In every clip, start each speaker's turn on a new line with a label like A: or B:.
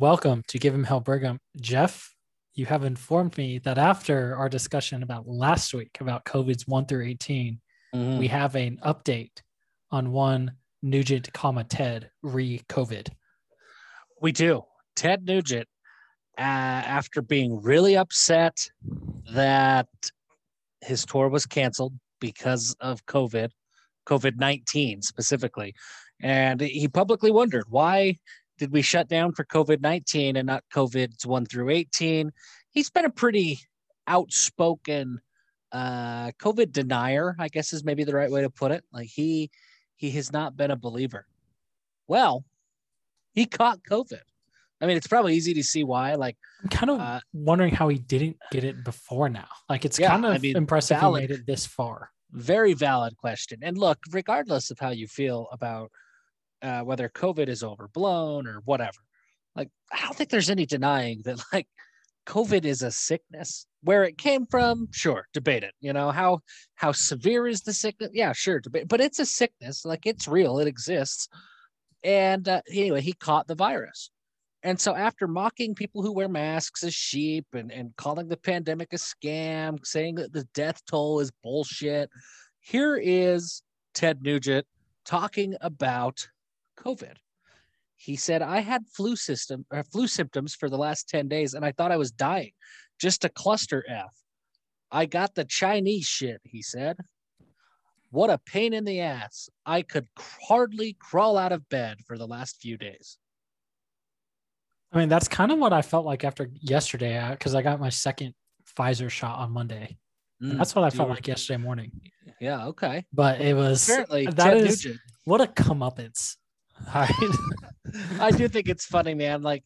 A: welcome to Give 'Em Hell Brigham. Jeff, you have informed me that after our discussion about last week about COVID's 1 through 18,
B: Mhm.
A: we have an update on one Nugent, comma Ted re COVID.
B: We do. Ted Nugent, uh, after being really upset that his tour was canceled because of COVID, COVID 19 specifically, and he publicly wondered why did we shut down for COVID 19 and not COVID's 1 through 18? He's been a pretty outspoken uh covid denier i guess is maybe the right way to put it like he he has not been a believer well he caught covid i mean it's probably easy to see why like
A: I'm kind of
B: Uh,
A: wondering how he didn't get it before now. Like it's
B: Yeah,
A: kind of
B: I mean,
A: impressive
B: valid.
A: he made it this far.
B: very valid question and look regardless of how you feel about uh, whether covid is overblown or whatever. Like i don't think there's any denying that like covid is a sickness. Where it came from sure debate it you know? How how severe is the sickness? Yeah sure debate but it's a sickness like it's real it exists. And uh, anyway he caught the virus. And so after mocking people who wear masks as sheep and, and calling the pandemic a scam saying that the death toll is bullshit here is ted nugent talking about covid. He said i had flu system or flu symptoms for the last 10 days and i thought i was dying. Just a cluster f. I got the chinese shit he said. What a pain in the ass. I could hardly crawl out of bed for the last few days.
A: I mean, that's kind of what I felt like after yesterday because I got my second Pfizer shot on Monday.
B: Mm,
A: That's what I felt like yesterday morning.
B: yeah okay.
A: But it was
B: apparently
A: that
B: ted
A: is-
B: nugent
A: what a comeuppance. Right.
B: I do think it's funny, man. Like,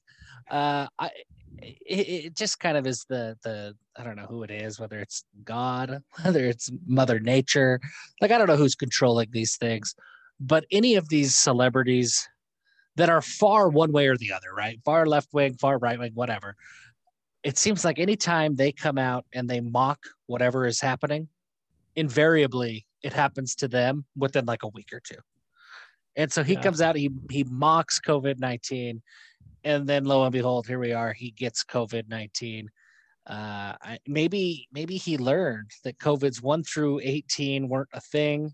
B: uh, I it, it just kind of is the the I don't know who it is, whether it's God, whether it's Mother Nature. Like, I don't know who's controlling these things, but any of these celebrities that are far one way or the other, right? Far left wing, far right wing, whatever. It seems like anytime they come out and they mock whatever is happening, invariably it happens to them within like a week or two. And so he
A: Yeah.
B: comes out, he he mocks COVID nineteen, and then lo and behold, here we are. He gets COVID nineteen. Uh, I, maybe maybe he learned that COVID's one through eighteen weren't a thing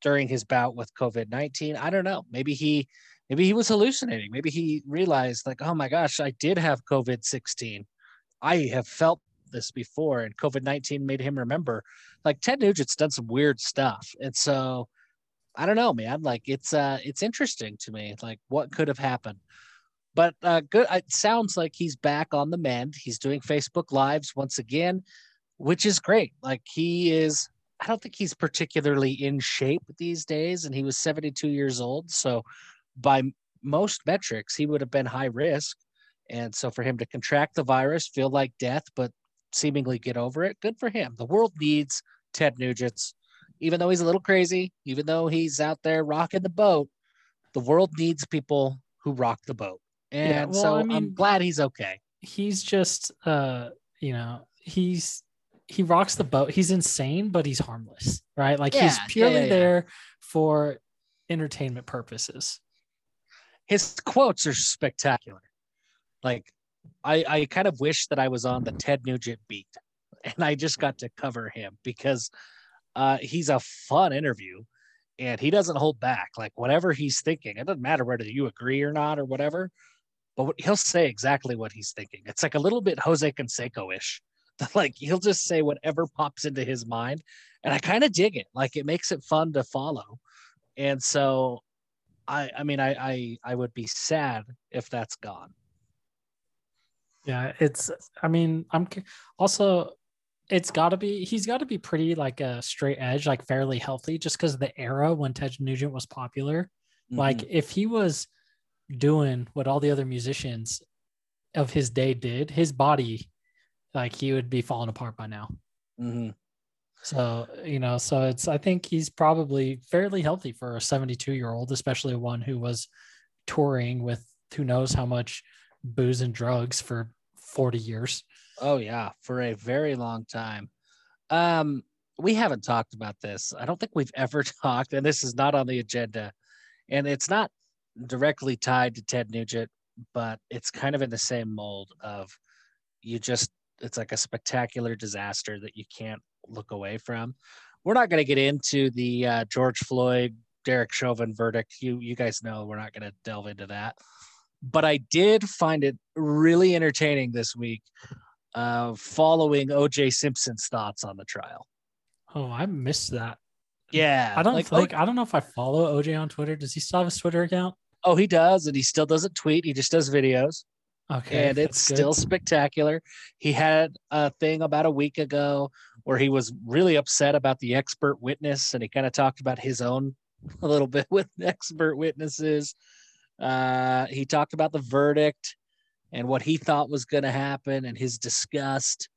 B: during his bout with COVID nineteen. I don't know. Maybe he maybe he was hallucinating. Maybe he realized like, oh my gosh, I did have COVID sixteen. I have felt this before, and COVID nineteen made him remember. Like Ted Nugent's done some weird stuff, and so I don't know, man. Like it's uh it's interesting to me, like what could have happened. But uh good it sounds like he's back on the mend. He's doing Facebook lives once again, which is great. Like he is I don't think he's particularly in shape these days and he was 72 years old, so by most metrics he would have been high risk. And so for him to contract the virus, feel like death but seemingly get over it, good for him. The world needs Ted Nugent's even though he's a little crazy, even though he's out there rocking the boat, the world needs people who rock the boat. And
A: Yeah, well,
B: so
A: I
B: I'm glad he's okay.
A: he's just uh you know he's he rocks the boat he's insane but he's harmless right like he's
B: Yeah, yeah,
A: purely
B: yeah.
A: there for entertainment purposes
B: His quotes are spectacular. Like I, I kind of wish that I was on the Ted Nugent beat and I just got to cover him because uh, he's a fun interview and he doesn't hold back. Like whatever he's thinking, it doesn't matter whether you agree or not or whatever, but he'll say exactly what he's thinking. It's like a little bit Jose Canseco ish. Like he'll just say whatever pops into his mind, and I kind of dig it. Like it makes it fun to follow, and so I, I mean, I, I, I would be sad if that's gone.
A: yeah it's i mean i'm also it's got to be he's got to be pretty like a straight edge like fairly healthy just because of the era when ted nugent was popular like
B: Mhm.
A: if he was doing what all the other musicians of his day did his body like he would be falling apart by now
B: Mhm.
A: So, you know, so it's, I think he's probably fairly healthy for a 72 year old, especially one who was touring with who knows how much booze and drugs for 40 years.
B: Oh yeah, for a very long time. Um, we haven't talked about this. I don't think we've ever talked, and this is not on the agenda, and it's not directly tied to Ted Nugent, but it's kind of in the same mold of you just it's like a spectacular disaster that you can't look away from. We're not going to get into the uh, George Floyd, Derek Chauvin verdict. You you guys know we're not going to delve into that. But I did find it really entertaining this week, uh, following O.J. Simpson's thoughts on the trial.
A: Oh, I missed that.
B: Yeah,
A: I don't like, like I don't know if I follow OJ on Twitter. Does he still have his Twitter account?
B: Oh, he does, and he still doesn't tweet. He just does videos.
A: Okay.
B: And it's still spectacular. He had a thing about a week ago where he was really upset about the expert witness and he kind of talked about his own a little bit with expert witnesses. Uh, he talked about the verdict and what he thought was going to happen and his disgust.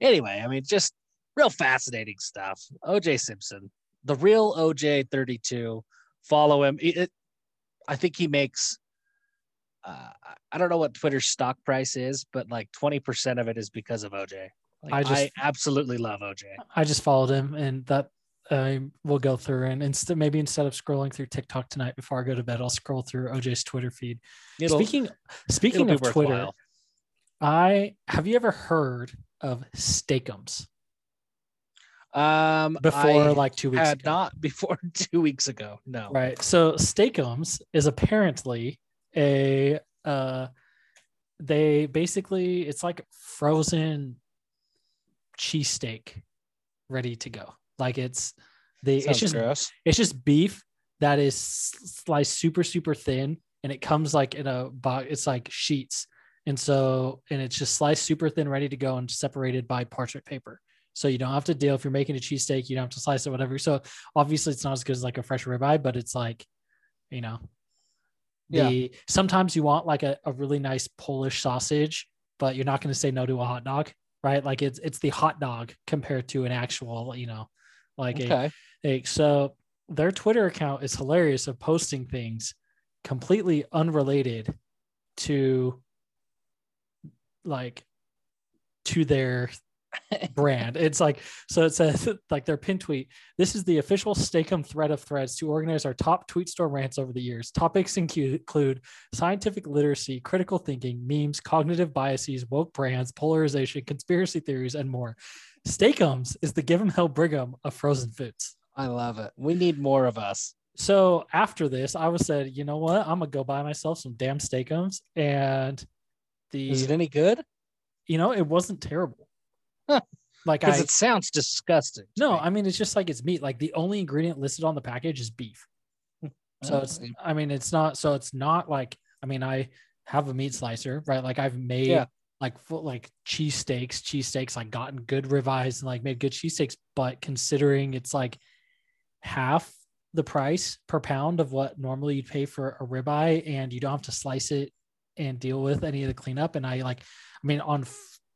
B: Anyway, I mean, just real fascinating stuff. OJ Simpson, the real OJ 32. Follow him. It, I think he makes uh, I don't know what Twitter's stock price is, but like 20% of it is because of OJ. Like, I just I absolutely love OJ.
A: I just followed him and that I will go through and instead maybe instead of scrolling through TikTok tonight before I go to bed, I'll scroll through OJ's Twitter feed. It'll, speaking speaking of Twitter, I have you ever heard of Steakums?
B: Um,
A: before I like two weeks
B: had ago. not before two weeks ago. No.
A: Right. So Steakums is apparently a uh they basically it's like frozen cheesesteak ready to go. Like it's the Sounds it's just gross. it's just beef that is sliced super super thin and it comes like in a box it's like sheets and so and it's just sliced super thin ready to go and separated by parchment paper so you don't have to deal if you're making a cheesesteak you don't have to slice it whatever so obviously it's not as good as like a fresh ribeye but it's like you know the yeah. sometimes you want like a, a really nice Polish sausage, but you're not going to say no to a hot dog, right? Like it's it's the hot dog compared to an actual, you know, like okay. a, a so their Twitter account is hilarious of posting things completely unrelated to like to their brand. It's like so it says like their pin tweet. This is the official Steakum thread of threads to organize our top tweet storm rants over the years. Topics include scientific literacy, critical thinking, memes, cognitive biases, woke brands, polarization, conspiracy theories, and more. Steakums is the give 'em hell Brigham of frozen foods.
B: I love it. We need more of us.
A: So after this, I was said, you know what? I'm gonna go buy myself some damn Steakums. And the
B: is it any good?
A: You know, it wasn't terrible
B: like because it sounds disgusting.
A: No, me. I mean it's just like it's meat. Like the only ingredient listed on the package is beef. Hmm. So it's I mean it's not so it's not like I mean I have a meat slicer, right? Like I've made yeah. Like full, like cheese steaks, cheese steaks, like gotten good ribeyes and like made good cheese steaks, but considering it's like half the price per pound of what normally you'd pay for a ribeye and you don't have to slice it and deal with any of the cleanup and I like I mean on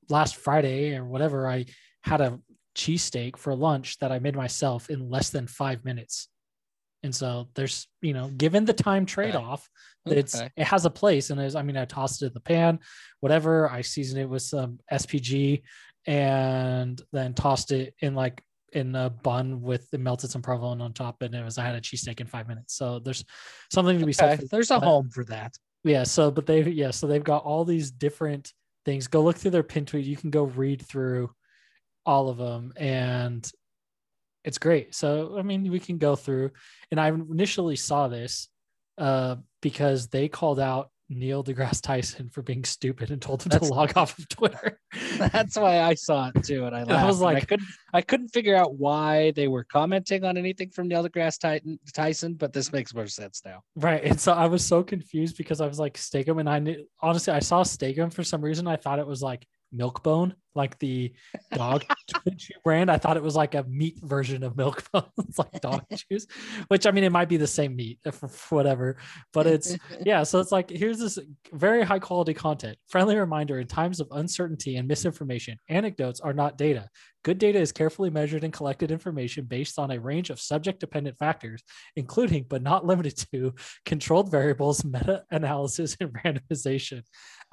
A: last Friday or whatever, I had a cheesesteak for lunch that I made myself in less than five minutes. And so there's, you know, given the time trade off, okay. it's okay. it has a place. And as I mean, I tossed it in the pan, whatever. I seasoned it with some SPG and then tossed it in like in a bun with the melted some provolone on top. And it was I had a cheesesteak in five minutes. So there's something to be okay. said.
B: There's a home for that.
A: Yeah. So but they yeah, so they've got all these different things. Go look through their pin tweet. You can go read through all of them and it's great. So, I mean, we can go through. And I initially saw this uh, because they called out Neil deGrasse Tyson for being stupid and told him That's, to log off of Twitter.
B: That's why I saw it too, and I, I was like, I couldn't, I couldn't figure out why they were commenting on anything from Neil deGrasse Tyson, Tyson, but this makes more sense now.
A: Right, and so I was so confused because I was like Steakum, and I knew honestly I saw Steakum for some reason. I thought it was like Milkbone, like the dog brand. I thought it was like a meat version of Milkbone. it's like dog chews, which I mean, it might be the same meat, if, whatever. But it's yeah. So it's like here's this very high quality content. Friendly reminder: in times of uncertainty and misinformation, anecdotes are not data. Good data is carefully measured and collected information based on a range of subject dependent factors, including but not limited to controlled variables, meta analysis, and randomization.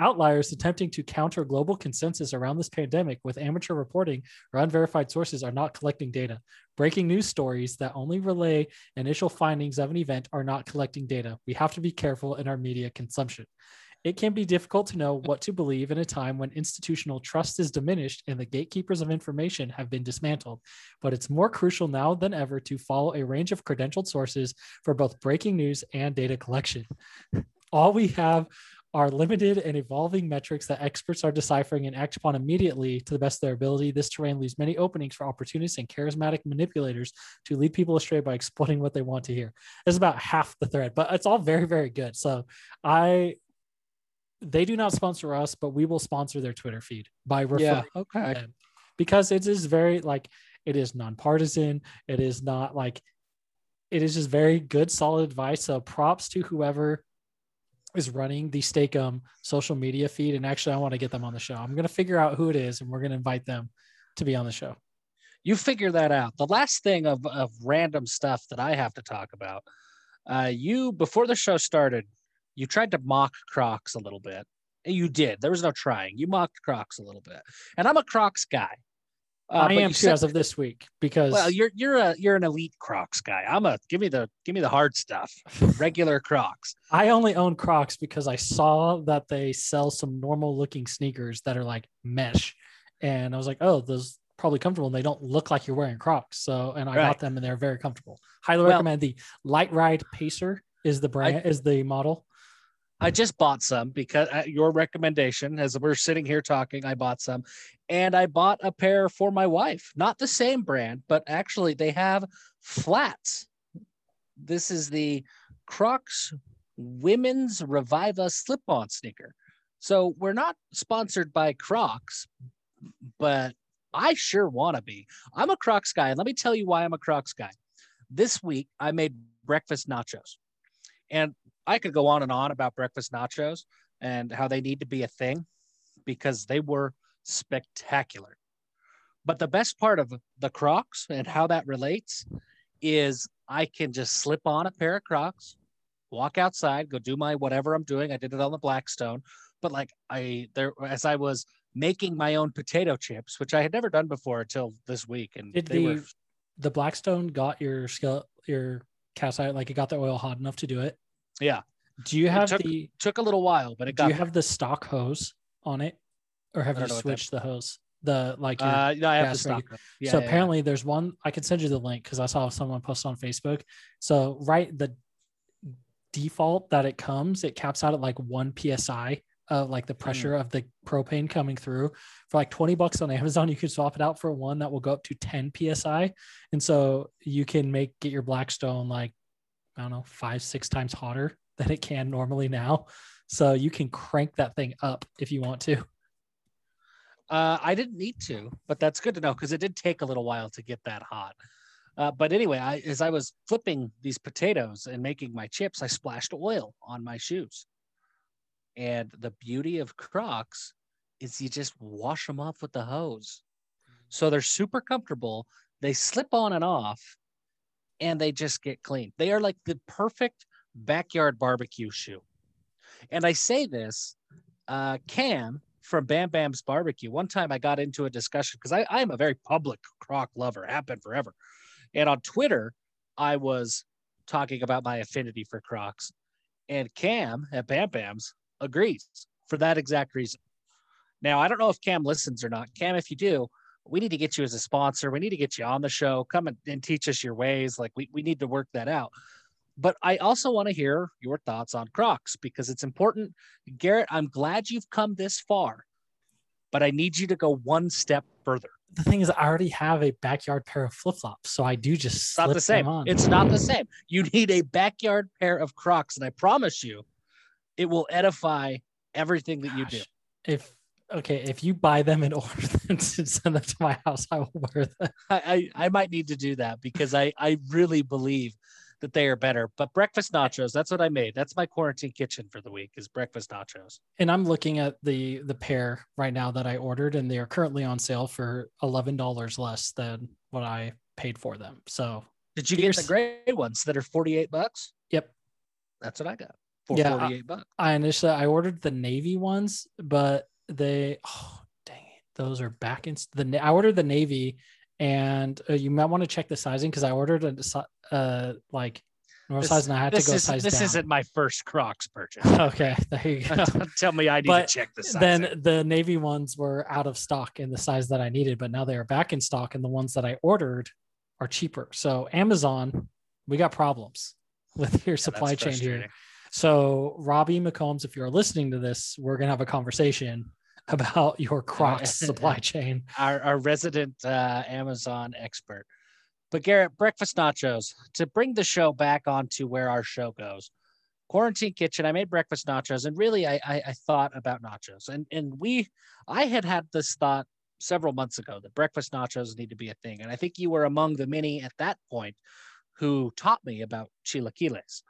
A: Outliers attempting to counter global consensus around this pandemic with amateur reporting or unverified sources are not collecting data. Breaking news stories that only relay initial findings of an event are not collecting data. We have to be careful in our media consumption. It can be difficult to know what to believe in a time when institutional trust is diminished and the gatekeepers of information have been dismantled. But it's more crucial now than ever to follow a range of credentialed sources for both breaking news and data collection. All we have are limited and evolving metrics that experts are deciphering and act upon immediately to the best of their ability. This terrain leaves many openings for opportunists and charismatic manipulators to lead people astray by exploiting what they want to hear. It's about half the thread, but it's all very, very good. So I they do not sponsor us, but we will sponsor their Twitter feed by referring
B: Yeah, okay.
A: them because it is very like it is nonpartisan. It is not like it is just very good, solid advice. So props to whoever is running the Steakum social media feed. And actually, I want to get them on the show. I'm going to figure out who it is, and we're going to invite them to be on the show.
B: You figure that out. The last thing of, of random stuff that I have to talk about. Uh, you before the show started, you tried to mock Crocs a little bit. You did. There was no trying. You mocked Crocs a little bit, and I'm a Crocs guy. Uh,
A: I am too
B: said-
A: as of this week because
B: Well, you're you're a you're an elite Crocs guy. I'm a give me the give me the hard stuff. Regular Crocs.
A: I only own Crocs because I saw that they sell some normal looking sneakers that are like mesh. And I was like, oh, those probably comfortable and they don't look like you're wearing Crocs. So, and I
B: Right.
A: got them and they're very comfortable. Highly
B: Well-
A: recommend the LiteRide Pacer is the brand, is the model.
B: I just bought some because at your recommendation, as we're sitting here talking, I bought some, and I bought a pair for my wife. Not the same brand, but actually they have flats. This is the Crocs Women's Reviva slip-on sneaker. So we're not sponsored by Crocs, but I sure want to be. I'm a Crocs guy, and let me tell you why I'm a Crocs guy. This week I made breakfast nachos, and I could go on and on about breakfast nachos and how they need to be a thing because they were spectacular. But the best part of the Crocs and how that relates is I can just slip on a pair of Crocs, walk outside, go do my whatever I'm doing. I did it on the Blackstone, but like I there as I was making my own potato chips, which I had never done before until this week, and
A: Did
B: they
A: the
B: were
A: the Blackstone got your skill your cast iron like it got the oil hot enough to do it?
B: Yeah
A: Do you have
B: took-
A: the
B: took a little while, but it got.
A: do you have the stock hose on it? Or have you
B: don't know what that-
A: switched the hose? The like
B: uh, no, I have the stock. Yeah,
A: so
B: yeah, yeah.
A: apparently there's one I can send you the link because I saw someone post on Facebook. So right the default that it comes, it caps out at like one PSI of like the
B: Mm.
A: pressure of the propane coming through. For like 20 bucks on Amazon, you can swap it out for one that will go up to 10 PSI. And so you can make get your Blackstone like, I don't know, five, six times hotter than it can normally now. So you can crank that thing up if you want to.
B: Uh, I didn't need to, but that's good to know because it did take a little while to get that hot. Uh, but anyway, I, as I was flipping these potatoes and making my chips, I splashed oil on my shoes. And the beauty of Crocs is you just wash them off with the hose. So they're super comfortable. They slip on and off and they just get clean. They are like the perfect backyard barbecue shoe. And I say this, uh, Cam from Bam Bam's Barbecue, one time I got into a discussion because I, I am a very public croc lover, have been forever. And on Twitter, I was talking about my affinity for Crocs. And Cam at Bam Bam's agrees for that exact reason. Now, I don't know if Cam listens or not. Cam, if you do, we need to get you as a sponsor. We need to get you on the show. Come and, and teach us your ways. Like we, we need to work that out. But I also want to hear your thoughts on Crocs because it's important. Garrett, I'm glad you've come this far, but I need you to go one step further.
A: The thing is, I already have a backyard pair of flip flops, so I do just
B: It's not the same. It's not the same. You need a backyard pair of Crocs, and I promise you, it will edify everything that you do.
A: If okay, if you buy them and order them to send them to my house, I will wear them.
B: I, I, I might need to do that because I, I really believe that they are better. But breakfast nachos, that's what I made. That's my quarantine kitchen for the week is breakfast nachos.
A: And I'm looking at the the pair right now that I ordered, and they are currently on sale for eleven dollars less than what I paid for them. So
B: Did you
A: Get
B: get
A: your
B: the gray ones that are 48 bucks?
A: Yep.
B: That's what I got for
A: Yeah,
B: 48 bucks.
A: I initially I ordered the navy ones, but they oh dang it, those are back in the I ordered the navy, and uh, you might want to check the sizing because I ordered a uh like Normal
B: This-
A: size, and I had to go
B: is
A: size
B: this
A: down.
B: isn't my first Crocs purchase.
A: okay. There you go.
B: Tell me I need
A: But
B: to check the
A: then the navy ones were out of stock in the size that I needed, but now they are back in stock, and the ones that I ordered are cheaper. So Amazon, we got problems with your supply chain here. So Robbie McCombs, if you're listening to this, we're gonna have a conversation about your Crocs supply chain.
B: Our, our resident uh, Amazon expert. But Garrett, breakfast nachos to bring the show back onto where our show goes. Quarantine kitchen. I made breakfast nachos, and really, I, I I thought about nachos, and and we, I had had this thought several months ago that breakfast nachos need to be a thing, and I think you were among the many at that point who taught me about chilaquiles,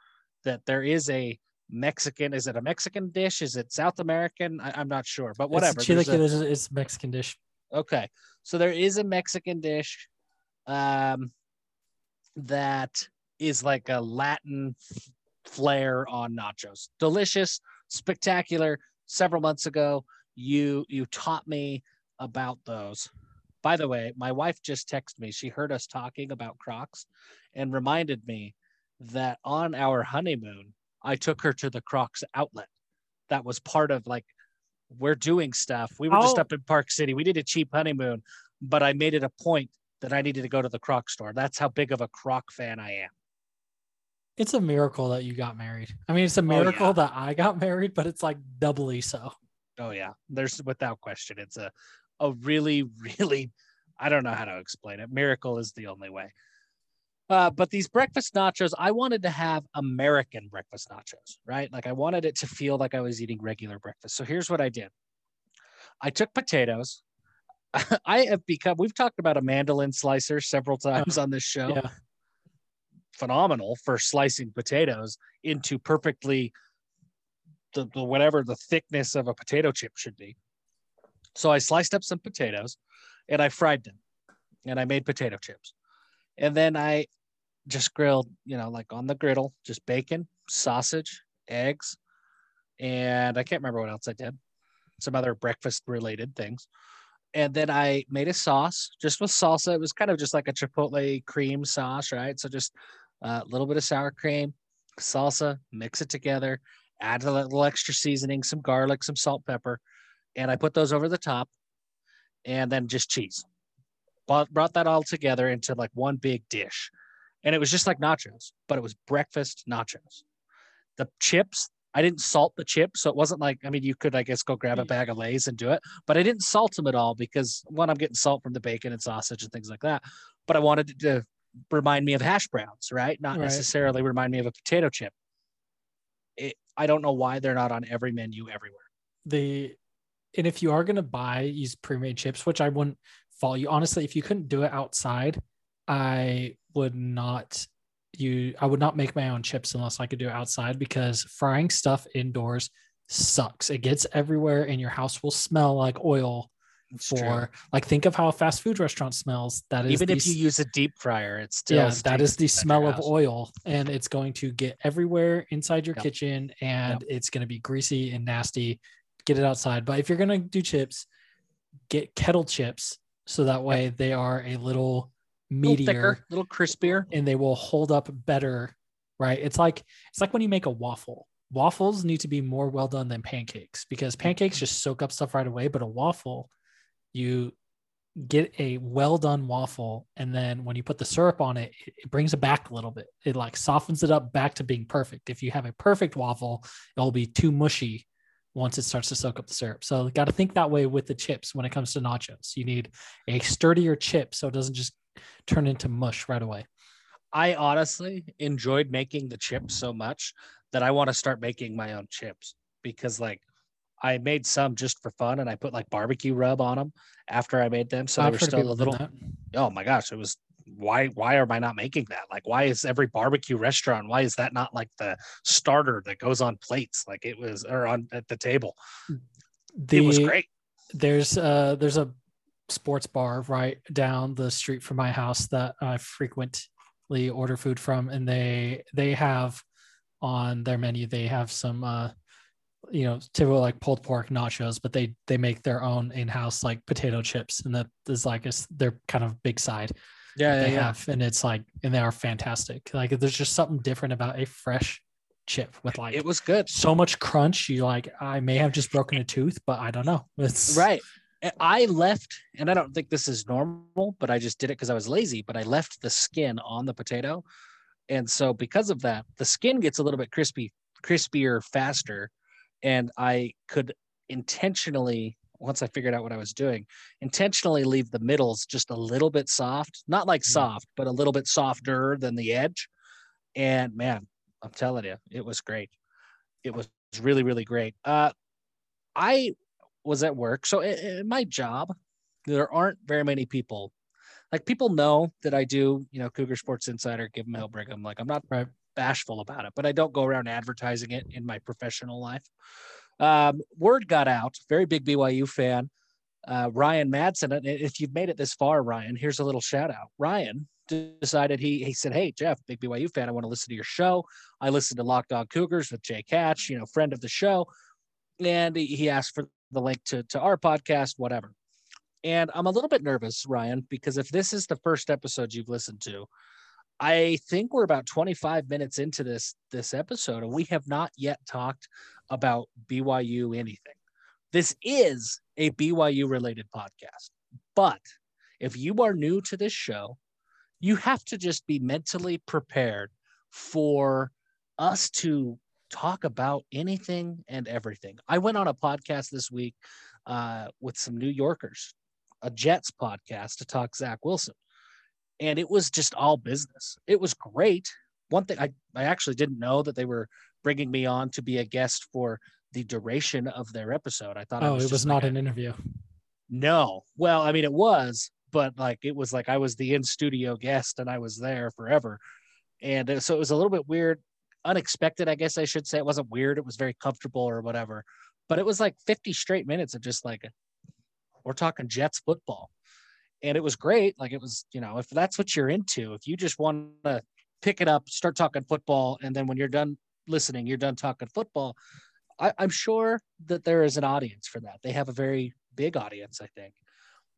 B: that there is a Mexican. Is it a Mexican dish? Is it South American? I, I'm not sure, but whatever.
A: It's
B: There's a-
A: is Mexican dish.
B: Okay. So there is a Mexican dish um that is like a Latin flair on nachos. Delicious, spectacular. Several months ago, you you taught me about those. By the way, my wife just texted me. She heard us talking about Crocs and reminded me that on our honeymoon, I took her to the Crocs outlet. That was part of like we're doing stuff. We were just
A: Oh.
B: up in Park City. We did a cheap honeymoon, but I made it a point that I needed to go to the Croc store. That's how big of a Croc fan I am.
A: It's a miracle that you got married. I mean, it's a oh,
B: yeah.
A: miracle that I got married, but it's like doubly so.
B: Oh yeah, there's without question. It's a a really really I don't know how to explain it. Miracle is the only way. Uh, but these breakfast nachos, I wanted to have American breakfast nachos, right? Like I wanted it to feel like I was eating regular breakfast. So here's what I did. I took potatoes. I have become. We've talked about a mandolin slicer several times on this show.
A: Yeah.
B: phenomenal for slicing potatoes into perfectly the, the whatever the thickness of a potato chip should be. So I sliced up some potatoes and I fried them and I made potato chips. And then I just grilled, you know, like on the griddle, just bacon, sausage, eggs, and I can't remember what else I did. Some other breakfast related things. And then I made a sauce just with salsa. It was kind of just like a chipotle cream sauce, right? So just a little bit of sour cream, salsa, mix it together, add a little extra seasoning, some garlic, some salt, pepper, and I put those over the top, and then just cheese. Brought, that all together into like one big dish, and it was just like nachos, but it was breakfast nachos. The chips, I didn't salt the chips, so it wasn't like I mean you could I guess go grab a mm. bag of Lay's and do it, but I didn't salt them at all because one I'm getting salt from the bacon and sausage and things like that, but I wanted to remind me of hash browns, right? Not
A: Right.
B: necessarily remind me of a potato chip. It, I don't know why they're not on every menu everywhere.
A: The and if you are gonna buy these pre-made chips, which I wouldn't fault you honestly, if you couldn't do it outside, I would not you I would not make my own chips unless I could do it outside because frying stuff indoors sucks. It gets everywhere and your house will smell like oil
B: It's
A: for
B: true.
A: like think of how a fast food restaurant smells. That is
B: Even
A: the
B: if you use a deep fryer, it's still
A: yeah, that is the smell of oil and it's going to get everywhere inside your
B: Yep.
A: kitchen and it's going to be greasy and nasty. Get it outside. But if you're going to do chips, get kettle chips so that way they are a little meatier
B: thicker, little crispier.
A: and they will hold up better, right? It's like it's like when you make a waffle. Waffles need to be more well done than pancakes because mm-hmm. pancakes just soak up stuff right away, but a waffle you get a well done waffle and then when you put the syrup on it, it it brings it back a little bit it like softens it up back to being perfect if you have a perfect waffle it'll be too mushy once it starts to soak up the syrup so got to think that way with the chips when it comes to nachos you need a sturdier chip so it doesn't just turn into mush right away
B: I honestly enjoyed making the chips so much that I want to start making my own chips because like I made some just for fun and I put like barbecue rub on them after I made them. So they
A: I've
B: were still a little oh my gosh, it was why why am I not making that? Like why is every barbecue restaurant, why is that not like the starter that goes on plates? Like it was or on at the table.
A: the,
B: it was great.
A: there's uh there's a sports bar right down the street from my house that I frequently order food from and they they have on their menu they have some uh you know typical like pulled pork nachos but they they make their own in-house like potato chips and that is like a their kind of big side
B: Yeah,
A: they
B: yeah, yeah.
A: have, and it's like, and they are fantastic. Like, there's just something different about a fresh chip with like
B: It was good.
A: so much crunch. You like, I may have just broken a tooth, but I don't know. It's
B: Right. I left, and I don't think this is normal, but I just did it because I was lazy. But I left the skin on the potato, and so because of that, the skin gets a little bit crispy, crispier faster, and I could intentionally, once I figured out what I was doing, intentionally leave the middles just a little bit soft, not like soft, but a little bit softer than the edge. And man, I'm telling you, it was great. It was really, really great. Uh, I was at work. So in, my job, there aren't very many people. Like people know that I do, you know, Cougar Sports Insider, give them hell, Brigham. Like I'm not
A: Right.
B: bashful about it, but I don't go around advertising it in my professional life. Um, word got out. Very big BYU fan. Uh, Ryan Madsen. and If you've made it this far, Ryan, here's a little shout out. Ryan decided he he said, "Hey Jeff, big BYU fan, I want to listen to your show. I listen to Locked On Cougars with Jake Hatch, you know, friend of the show." and he asked for the link to, to our podcast, whatever. And I'm a little bit nervous, Ryan, because if this is the first episode you've listened to, I think we're about 25 minutes into this this episode, and we have not yet talked about BYU anything. This is a BYU related podcast, but if you are new to this show, you have to just be mentally prepared for us to talk about anything and everything. I went on a podcast this week uh, with some New Yorkers, a Jets podcast to talk Zach Wilson. And it was just all business. It was great. One thing I, I actually didn't know that they were bringing me on to be a guest for the duration of their episode. I thought I
A: Oh, it was not
B: a-
A: an interview.
B: no. Well, I mean, it was, but like it was like I was the in studio guest and I was there forever. And uh, so it was a little bit weird, unexpected, I guess I should say. It wasn't weird. It was very comfortable or whatever. But it was like 50 straight minutes of just like, we're talking Jets football. And it was great. Like it was, you know, if that's what you're into, if you just want to pick it up, start talking football, and then when you're done listening, you're done talking football. I, I'm sure that there is an audience for that. They have a very big audience, I think.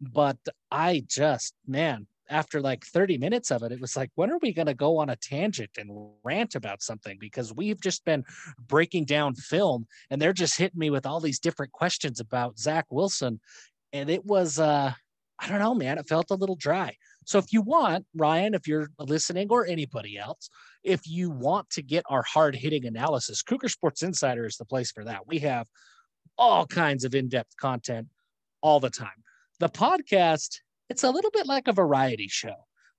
B: But I just, man, after like 30 minutes of it, it was like, when are we going to go on a tangent and rant about something? Because we've just been breaking down film and they're just hitting me with all these different questions about Zach Wilson. And it was, uh, I don't know, man, it felt a little dry. So if you want, Ryan, if you're listening or anybody else, if you want to get our hard hitting analysis, Cougar Sports Insider is the place for that. We have all kinds of in depth content all the time. The podcast, it's a little bit like a variety show.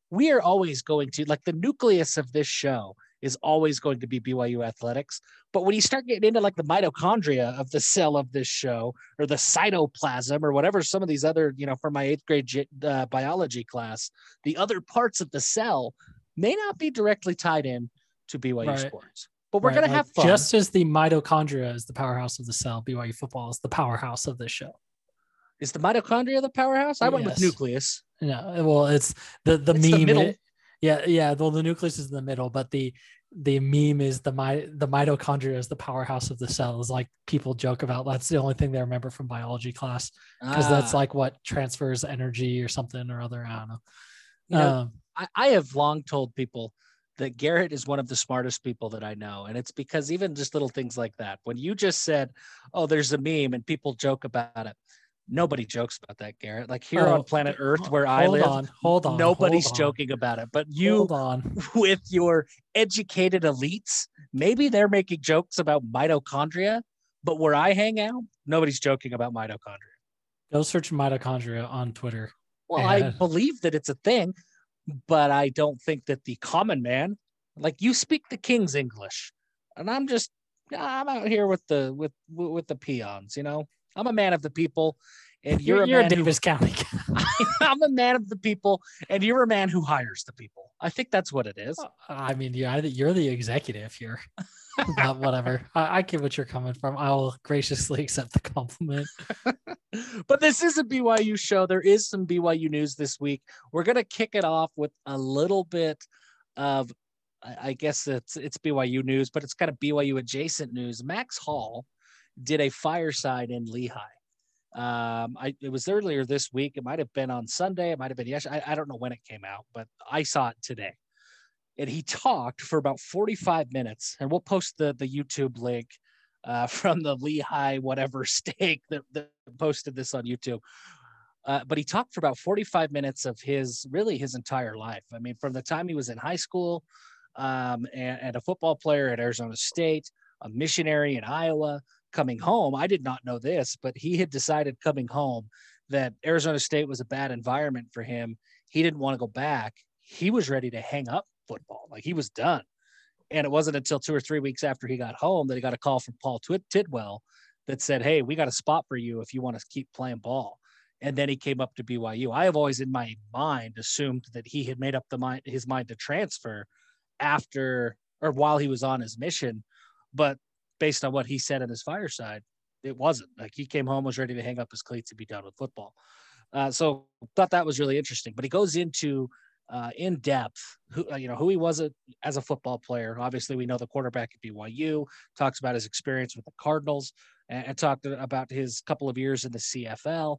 B: We are always going to, like, the nucleus of this show is always going to be BYU athletics. But when you start getting into like the mitochondria of the cell of this show or the cytoplasm or whatever, some of these other, you know, from my eighth grade uh, biology class, the other parts of the cell may not be directly tied in to BYU
A: Right.
B: sports. But we're
A: Right,
B: going to have fun.
A: Just as the mitochondria is the powerhouse of the cell, BYU football is the powerhouse of this show.
B: Is the mitochondria the powerhouse? I went with nucleus.
A: No, well, it's the the
B: It's the
A: meme.
B: middle.
A: yeah, yeah. Well, the nucleus is in the middle, but the the meme is the my the mitochondria is the powerhouse of the cell. Is like people joke about. That's the only thing they remember from biology class because that's
B: Ah,
A: like what transfers energy or something or other. I don't know.
B: you know,
A: um,
B: I, I have long told people that Garrett is one of the smartest people that I know. And it's because even just little things like that, when you just said, Oh, there's a meme and people joke about it. Nobody jokes about that, Garrett. Like here
A: Oh,
B: on planet Earth where I
A: hold
B: live,
A: on, hold on.
B: nobody's
A: hold on,
B: joking about it. But you
A: Hold on.
B: with your educated elites, maybe they're making jokes about mitochondria, but where I hang out, nobody's joking about mitochondria.
A: Go search mitochondria on Twitter.
B: Well, I believe that it's a thing, but I don't think that the common man, like you speak the king's English, and I'm just I'm out here with the with with the peons, you know. I'm a man of the people, and you're,
A: You're,
B: a
A: you're a
B: man who,
A: Davis County.
B: I'm a man of the people, and you're a man who hires the people. I think that's what it is.
A: I mean, yeah, you're the executive here. but whatever. I, I get what you're coming from. I'll graciously accept the compliment.
B: but this is a BYU show. There is some BYU news this week. We're gonna kick it off with a little bit of, I I guess it's it's BYU news, but it's kind of BYU adjacent news. Max Hall did a fireside in Lehi. Um, I it was earlier this week. It might have been on Sunday. It might have been yesterday. I, I don't know when it came out, but I saw it today. And he talked for about 45 minutes, and we'll post the the YouTube link uh, from the Lehi whatever stake that, that posted this on YouTube. Uh, but he talked for about 45 minutes of his really his entire life. I mean, from the time he was in high school um, and, and a football player at Arizona State, a missionary in Iowa, coming home. I did not know this, but he had decided coming home that Arizona State was a bad environment for him. He didn't want to go back. He was ready to hang up football. Like he was done. And it wasn't until two or three weeks after he got home that he got a call from Paul Tidwell that said, Hey, we got a spot for you if you want to keep playing ball. And then he came up to BYU. I have always in my mind assumed that he had made up the mind his mind to transfer after or while he was on his mission. But based on what he said at his fireside, it wasn't. Like he came home, was ready to hang up his cleats and be done with football. Uh, so thought that was really interesting. But he goes into uh, in depth, who uh, you know who he was a, as a football player. Obviously, we know the quarterback at BYU. Talks about his experience with the Cardinals and, and talked about his couple of years in the CFL.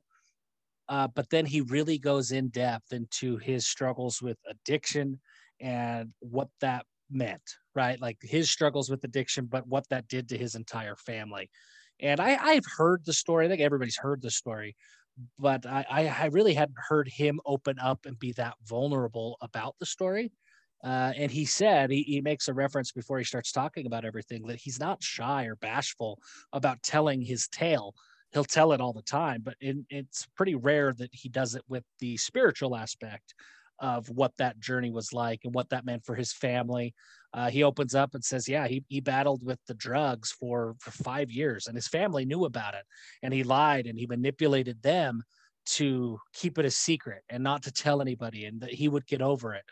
B: Uh, but then he really goes in depth into his struggles with addiction and what that meant, right? Like his struggles with addiction, but what that did to his entire family. And I, I've heard the story. I think everybody's heard the story, but I, I really hadn't heard him open up and be that vulnerable about the story. Uh, and he said he, he makes a reference before he starts talking about everything that he's not shy or bashful about telling his tale. He'll tell it all the time, but in, it's pretty rare that he does it with the spiritual aspect of what that journey was like and what that meant for his family. Uh, he opens up and says, "Yeah, he he battled with the drugs for for five years, and his family knew about it, and he lied and he manipulated them to keep it a secret and not to tell anybody, and that he would get over it."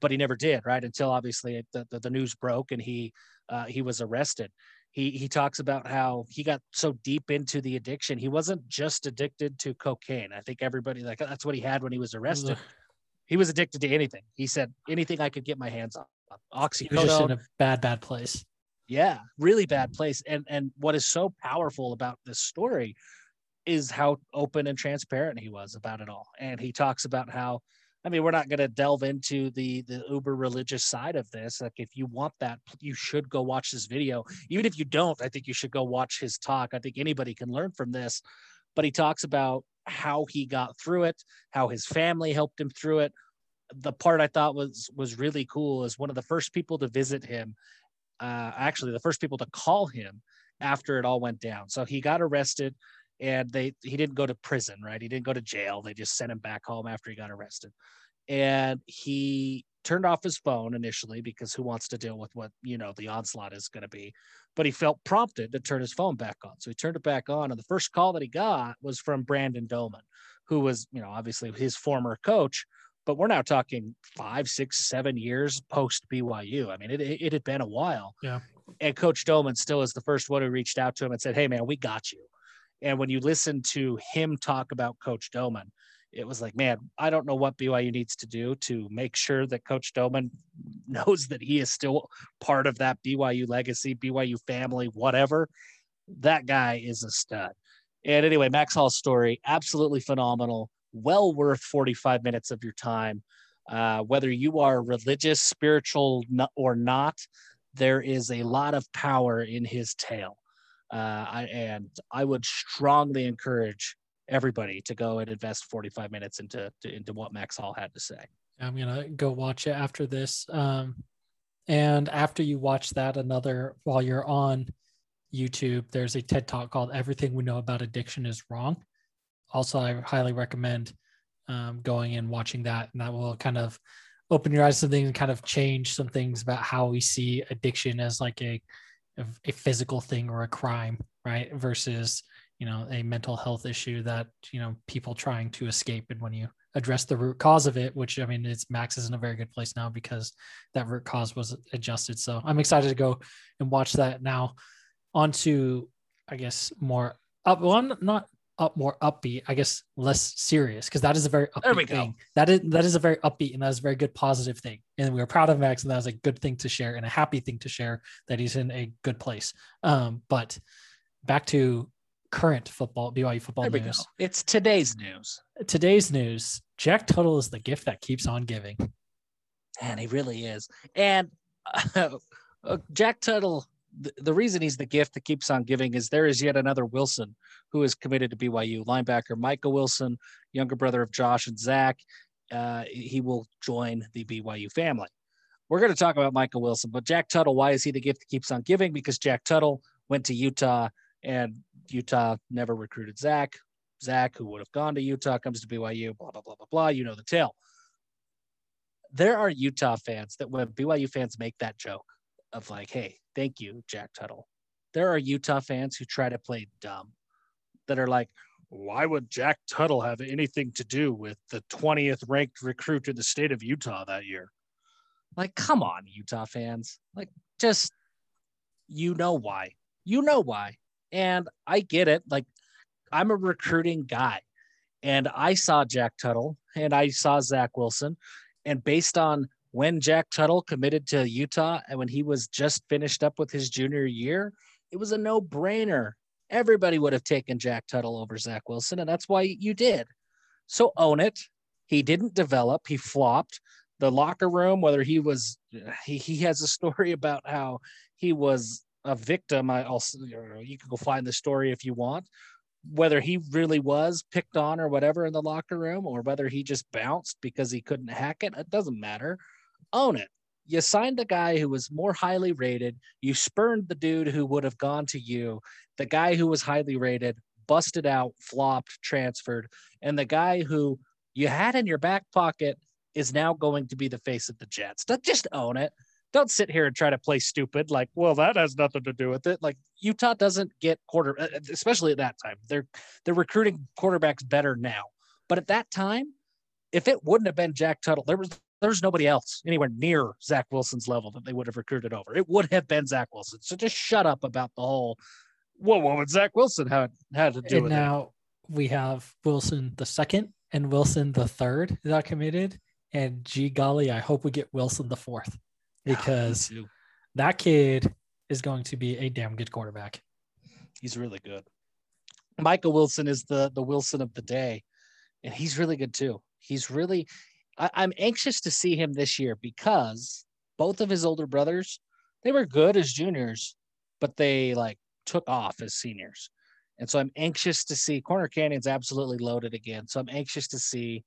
B: But he never did, right? Until obviously the, the, the news broke and he uh, he was arrested he he talks about how he got so deep into the addiction he wasn't just addicted to cocaine i think everybody like that's what he had when he was arrested he was addicted to anything. He said anything I could get my hands on. Oxycodone. He was just in a
A: bad, bad place.
B: Yeah, really bad place. And and what is so powerful about this story is how open and transparent he was about it all. And he talks about how I mean, we're not going to delve into the the uber religious side of this. Like, if you want that, you should go watch this video. Even if you don't, I think you should go watch his talk. I think anybody can learn from this. But he talks about how he got through it, how his family helped him through it. The part I thought was was really cool is one of the first people to visit him, uh, actually the first people to call him after it all went down. So he got arrested, and they he didn't go to prison, right? He didn't go to jail. They just sent him back home after he got arrested, and he turned off his phone initially because who wants to deal with what you know the onslaught is going to be but he felt prompted to turn his phone back on so he turned it back on and the first call that he got was from brandon doman who was you know obviously his former coach but we're now talking five six seven years post byu i mean it, it, it had been a while.
A: Yeah.
B: And coach doman still is the first one who reached out to him and said hey man we got you. And when you listen to him talk about coach doman it was like, man, I don't know what BYU needs to do to make sure that Coach Doman knows that he is still part of that BYU legacy, BYU family, whatever. That guy is a stud. And anyway, Max Hall's story, absolutely phenomenal, well worth 45 minutes of your time. Uh, whether you are religious, spiritual, or not, there is a lot of power in his tale. Uh, I, and I would strongly encourage everybody to go and invest 45 minutes into to, into what Max Hall had to say.
A: I'm gonna go watch it after this. Um, and after you watch that, another while you're on YouTube, there's a TED talk called "Everything We Know About Addiction Is Wrong." Also, I highly recommend um, going and watching that, and that will kind of open your eyes to things and kind of change some things about how we see addiction as like a a physical thing or a crime, right? Versus you know a mental health issue that you know people trying to escape. And when you address the root cause of it which i mean it's max is in a very good place now because that root cause was adjusted. So i'm excited to go and watch that. Now on to i guess more up one not up more upbeat i guess less serious because that is a very upbeat thing go. that is that is a very upbeat and that is a very good positive thing and we are proud of max and that was a good thing to share and a happy thing to share that he's in a good place um but back to current football BYU football
B: There
A: news.
B: It's today's news.
A: Today's news: Jack Tuttle is the gift that keeps on giving.
B: And he really is. And uh, Jack Tuttle, the, the reason he's the gift that keeps on giving is there is yet another Wilson who is committed to BYU. Linebacker Michael Wilson, younger brother of Josh and Zach. Uh, he will join the BYU family. We're going to talk about Michael Wilson, but Jack Tuttle, why is he the gift that keeps on giving? Because Jack Tuttle went to Utah and Utah never recruited Zach. Zach, who would have gone to Utah, comes to BYU, blah, blah, blah, blah, blah. You know the tale there are Utah fans that when BYU fans make that joke of like, hey, thank you, Jack Tuttle. There are Utah fans who try to play dumb that are like, why would Jack Tuttle have anything to do with the 20th ranked recruit in the state of Utah that year? Like, come on, Utah fans. Like, just, you know why. You know why. And I get it. Like, I'm a recruiting guy. And I saw Jack Tuttle and I saw Zach Wilson and based on when Jack Tuttle committed to Utah and when he was just finished up with his junior year, it was a no brainer. Everybody would have taken Jack Tuttle over Zach Wilson, and that's why you did. So own it. He didn't develop, he flopped. The locker room, whether he was, he, he has a story about how he was a victim. I also, you can go find the story if you want whether he really was picked on or whatever in the locker room or whether he just bounced because he couldn't hack it, it doesn't matter. Own it. You signed the guy who was more highly rated. You spurned the dude who would have gone to you. The guy who was highly rated, busted out, flopped, transferred. And the guy who you had in your back pocket is now going to be the face of the Jets. Just own it don't sit here and try to play stupid like well that has nothing to do with it like utah doesn't get quarter uh, uh, especially at that time they're they're recruiting quarterbacks better now but at that time if it wouldn't have been jack tuttle there was there's nobody else anywhere near zach wilson's level that they would have recruited over it would have been zach wilson so just shut up about the whole well what would zach wilson have had to do
A: and
B: with
A: now
B: it
A: we have wilson the second and wilson the third that committed and gee golly i hope we get wilson the fourth because that kid is going to be a damn good quarterback.
B: He's really good. Michael Wilson is the the Wilson of the day, and he's really good too. He's really. I, I'm anxious to see him this year because both of his older brothers, they were good as juniors, but they like took off as seniors. And so I'm anxious to see Corner Canyon's absolutely loaded again. So I'm anxious to see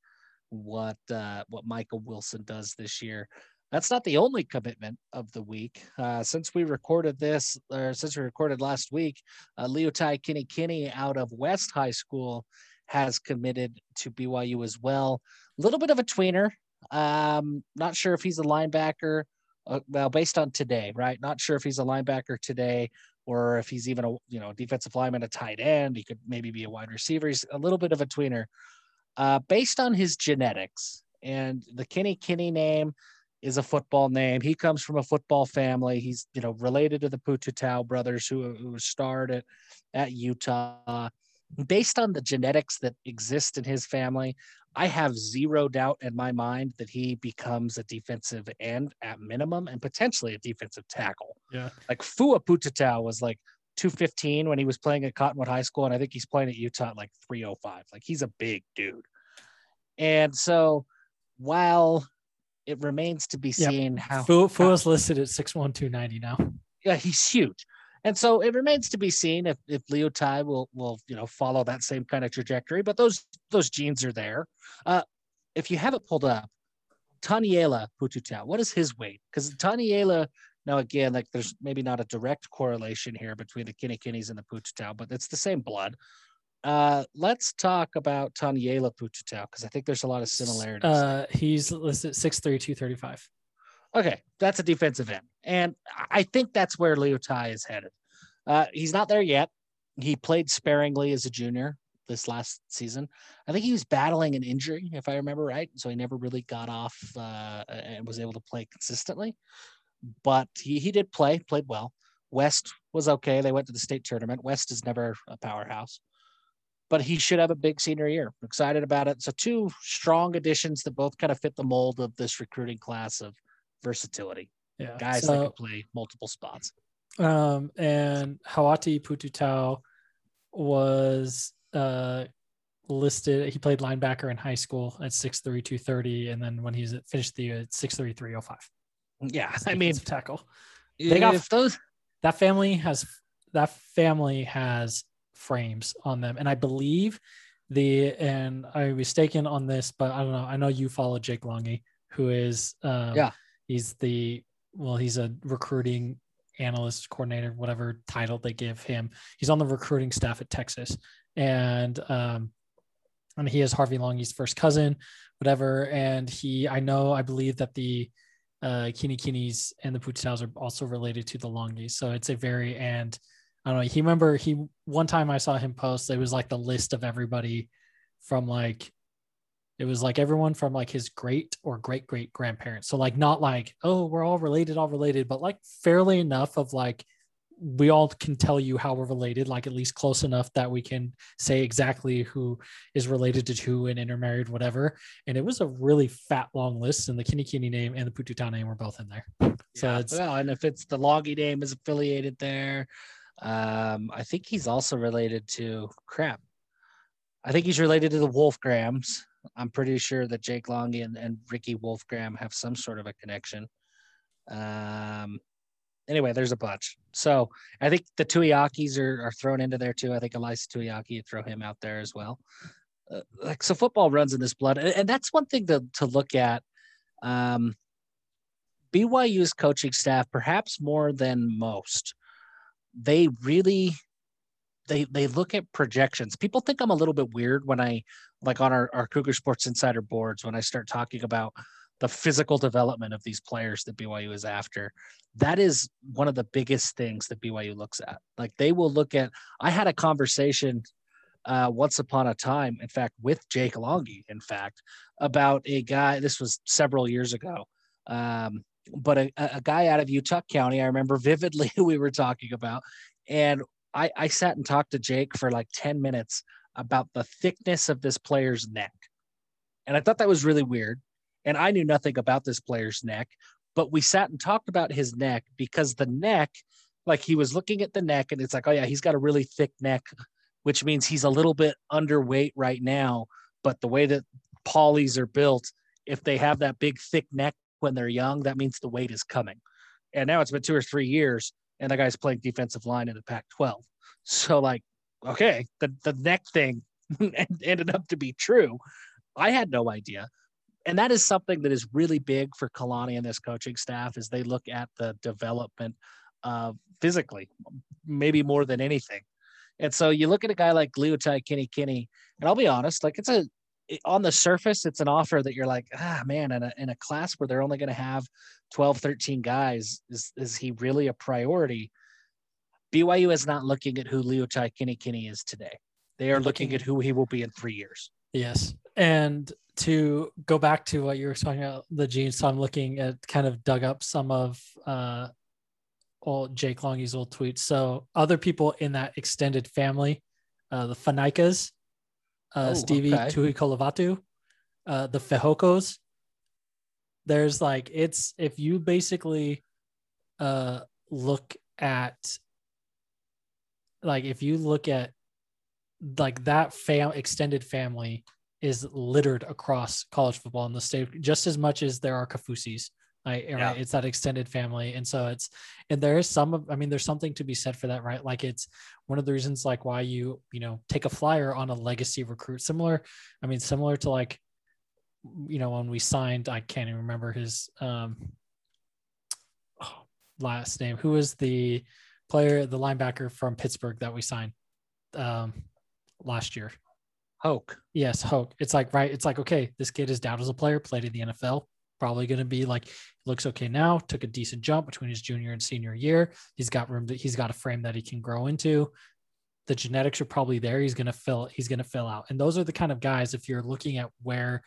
B: what uh, what Michael Wilson does this year. That's not the only commitment of the week. Uh, since we recorded this, or since we recorded last week, uh, Leotai Kinney Kinney out of West High School has committed to BYU as well. Little bit of a tweener. Um, not sure if he's a linebacker. Uh, well, based on today, right? Not sure if he's a linebacker today or if he's even a you know defensive lineman, a tight end. He could maybe be a wide receiver. He's a little bit of a tweener. Uh, based on his genetics and the Kenny Kinney name, is a football name. He comes from a football family. He's you know related to the Pututau brothers who who starred at at Utah. Based on the genetics that exist in his family, I have zero doubt in my mind that he becomes a defensive end at minimum and potentially a defensive tackle.
A: Yeah.
B: Like Fua Pututau was like 215 when he was playing at Cottonwood High School, and I think he's playing at Utah at like 305. Like he's a big dude. And so while it remains to be
A: Yep.
B: seen how
A: Fu, Fu is listed at six one two ninety now.
B: yeah, he's huge. And so it remains to be seen if, if Leotai will will you know follow that same kind of trajectory. But those those genes are there. Uh, if you have it pulled up, Taniela Pututau, what is his weight? Because Taniela, now again, like there's maybe not a direct correlation here between the Kinnikinnies and the Pututau, but it's the same blood. Uh, let's talk about Taniela Pututau because I think there's a lot of similarities.
A: Uh, he's listed six three two thirty five.
B: Okay, that's a defensive end, and I think that's where Leotai is headed. Uh, he's not there yet. He played sparingly as a junior this last season. I think he was battling an injury, if I remember right, so he never really got off uh, and was able to play consistently. But he he did play, played well. West was okay. They went to the state tournament. West is never a powerhouse, but he should have a big senior year. I'm excited about it. So two strong additions that both kind of fit the mold of this recruiting class of versatility.
A: Yeah.
B: Guys
A: so,
B: that can play multiple spots.
A: um, and Hauati Pututau was uh, listed. He played linebacker in high school at 6'3", 230, and then when he's finished the year at 6'3", 305.
B: Yeah, I mean
A: tackle. They got
B: those
A: that family has that family has frames on them, and I believe the and I was mistaken on this, but I don't know. I know you follow Jake Langi, who is um,
B: Yeah.
A: He's the well, he's a recruiting analyst coordinator, whatever title they give him. He's on the recruiting staff at Texas, and um, and he is Harvey Langi's first cousin, whatever. And he, I know, I believe that the uh, Kini Kinis and the Pututaus are also related to the Langis. So it's a very and I don't know. He remember he one time I saw him post. It was like the list of everybody from like it was like everyone from like his great or great great grandparents. So like not like oh we're all related, all related, but like fairly enough of like we all can tell you how we're related, like at least close enough that we can say exactly who is related to who and intermarried, whatever. And it was a really fat long list, and the Kini Kini name and the Pututau name were both in there. So it's
B: well, and if it's the Loggy name is affiliated there, um, I think he's also related to crap. I think he's related to the Wolfgrams. I'm pretty sure that Jake Langi and, and Ricky Wolfgram have some sort of a connection. Um, anyway, there's a bunch. So I think the Tuiakis are, are thrown into there too. I think Ilaisa Tuiaki, throw him out there as well. Uh, like so, football runs in this blood, and, and that's one thing to to look at. Um, BYU's coaching staff, perhaps more than most, they really they they look at projections. People think I'm a little bit weird when I like on our, our Cougar Sports Insider boards when I start talking about the physical development of these players that BYU is after. That is one of the biggest things that BYU looks at. Like they will look at. I had a conversation uh, once upon a time, in fact, with Jake Langi, in fact, about a guy. This was several years ago. Um, but a, a guy out of Utah County, I remember vividly who we were talking about. And I, I sat and talked to Jake for like 10 minutes about the thickness of this player's neck. And I thought that was really weird. And I knew nothing about this player's neck, but we sat and talked about his neck because the neck, like he was looking at the neck and it's like, oh, yeah, he's got a really thick neck, which means he's a little bit underweight right now. But the way that polys are built, if they have that big, thick neck when they're young, that means the weight is coming. And now it's been two or three years, and the guy's playing defensive line in the Pac 12. So, like, okay, the, the neck thing ended up to be true. I had no idea. And that is something that is really big for Kalani and this coaching staff is they look at the development uh, physically, maybe more than anything. And so you look at a guy like Leotai Kini Kini, and I'll be honest, like it's a on the surface, it's an offer that you're like, ah, man, in a, in a class where they're only going to have 12, 13 guys, is, is he really a priority? BYU is not looking at who Kini Kini is today. They are looking, looking at who he will be in three years.
A: Yes. And to go back to what you were talking about, the genes, so I'm looking at kind of dug up some of uh, old Jake Langi's old tweets. So other people in that extended family, uh, the Fanaikas, uh, oh, Stevie okay. Tuikolovatu, uh, the Fehokos. There's like it's if you basically uh, look at like if you look at like that fam extended family is littered across college football in the state just as much as there are Kaufusis. Right, yeah. right, it's that extended family, and so it's and there is some of I mean, there's something to be said for that, right? Like it's one of the reasons like why you you know take a flyer on a legacy recruit, similar. I mean, similar to like you know when we signed, I can't even remember his um last name. Who was the player, the linebacker from Pittsburgh that we signed um last year?
B: Hoke.
A: Yes, Hoke. It's like right. It's like okay, this kid is down as a player, played in the NFL, probably going to be like looks okay now took a decent jump between his junior and senior year he's got room that he's got a frame that he can grow into the genetics are probably there he's going to fill he's going to fill out and those are the kind of guys if you're looking at where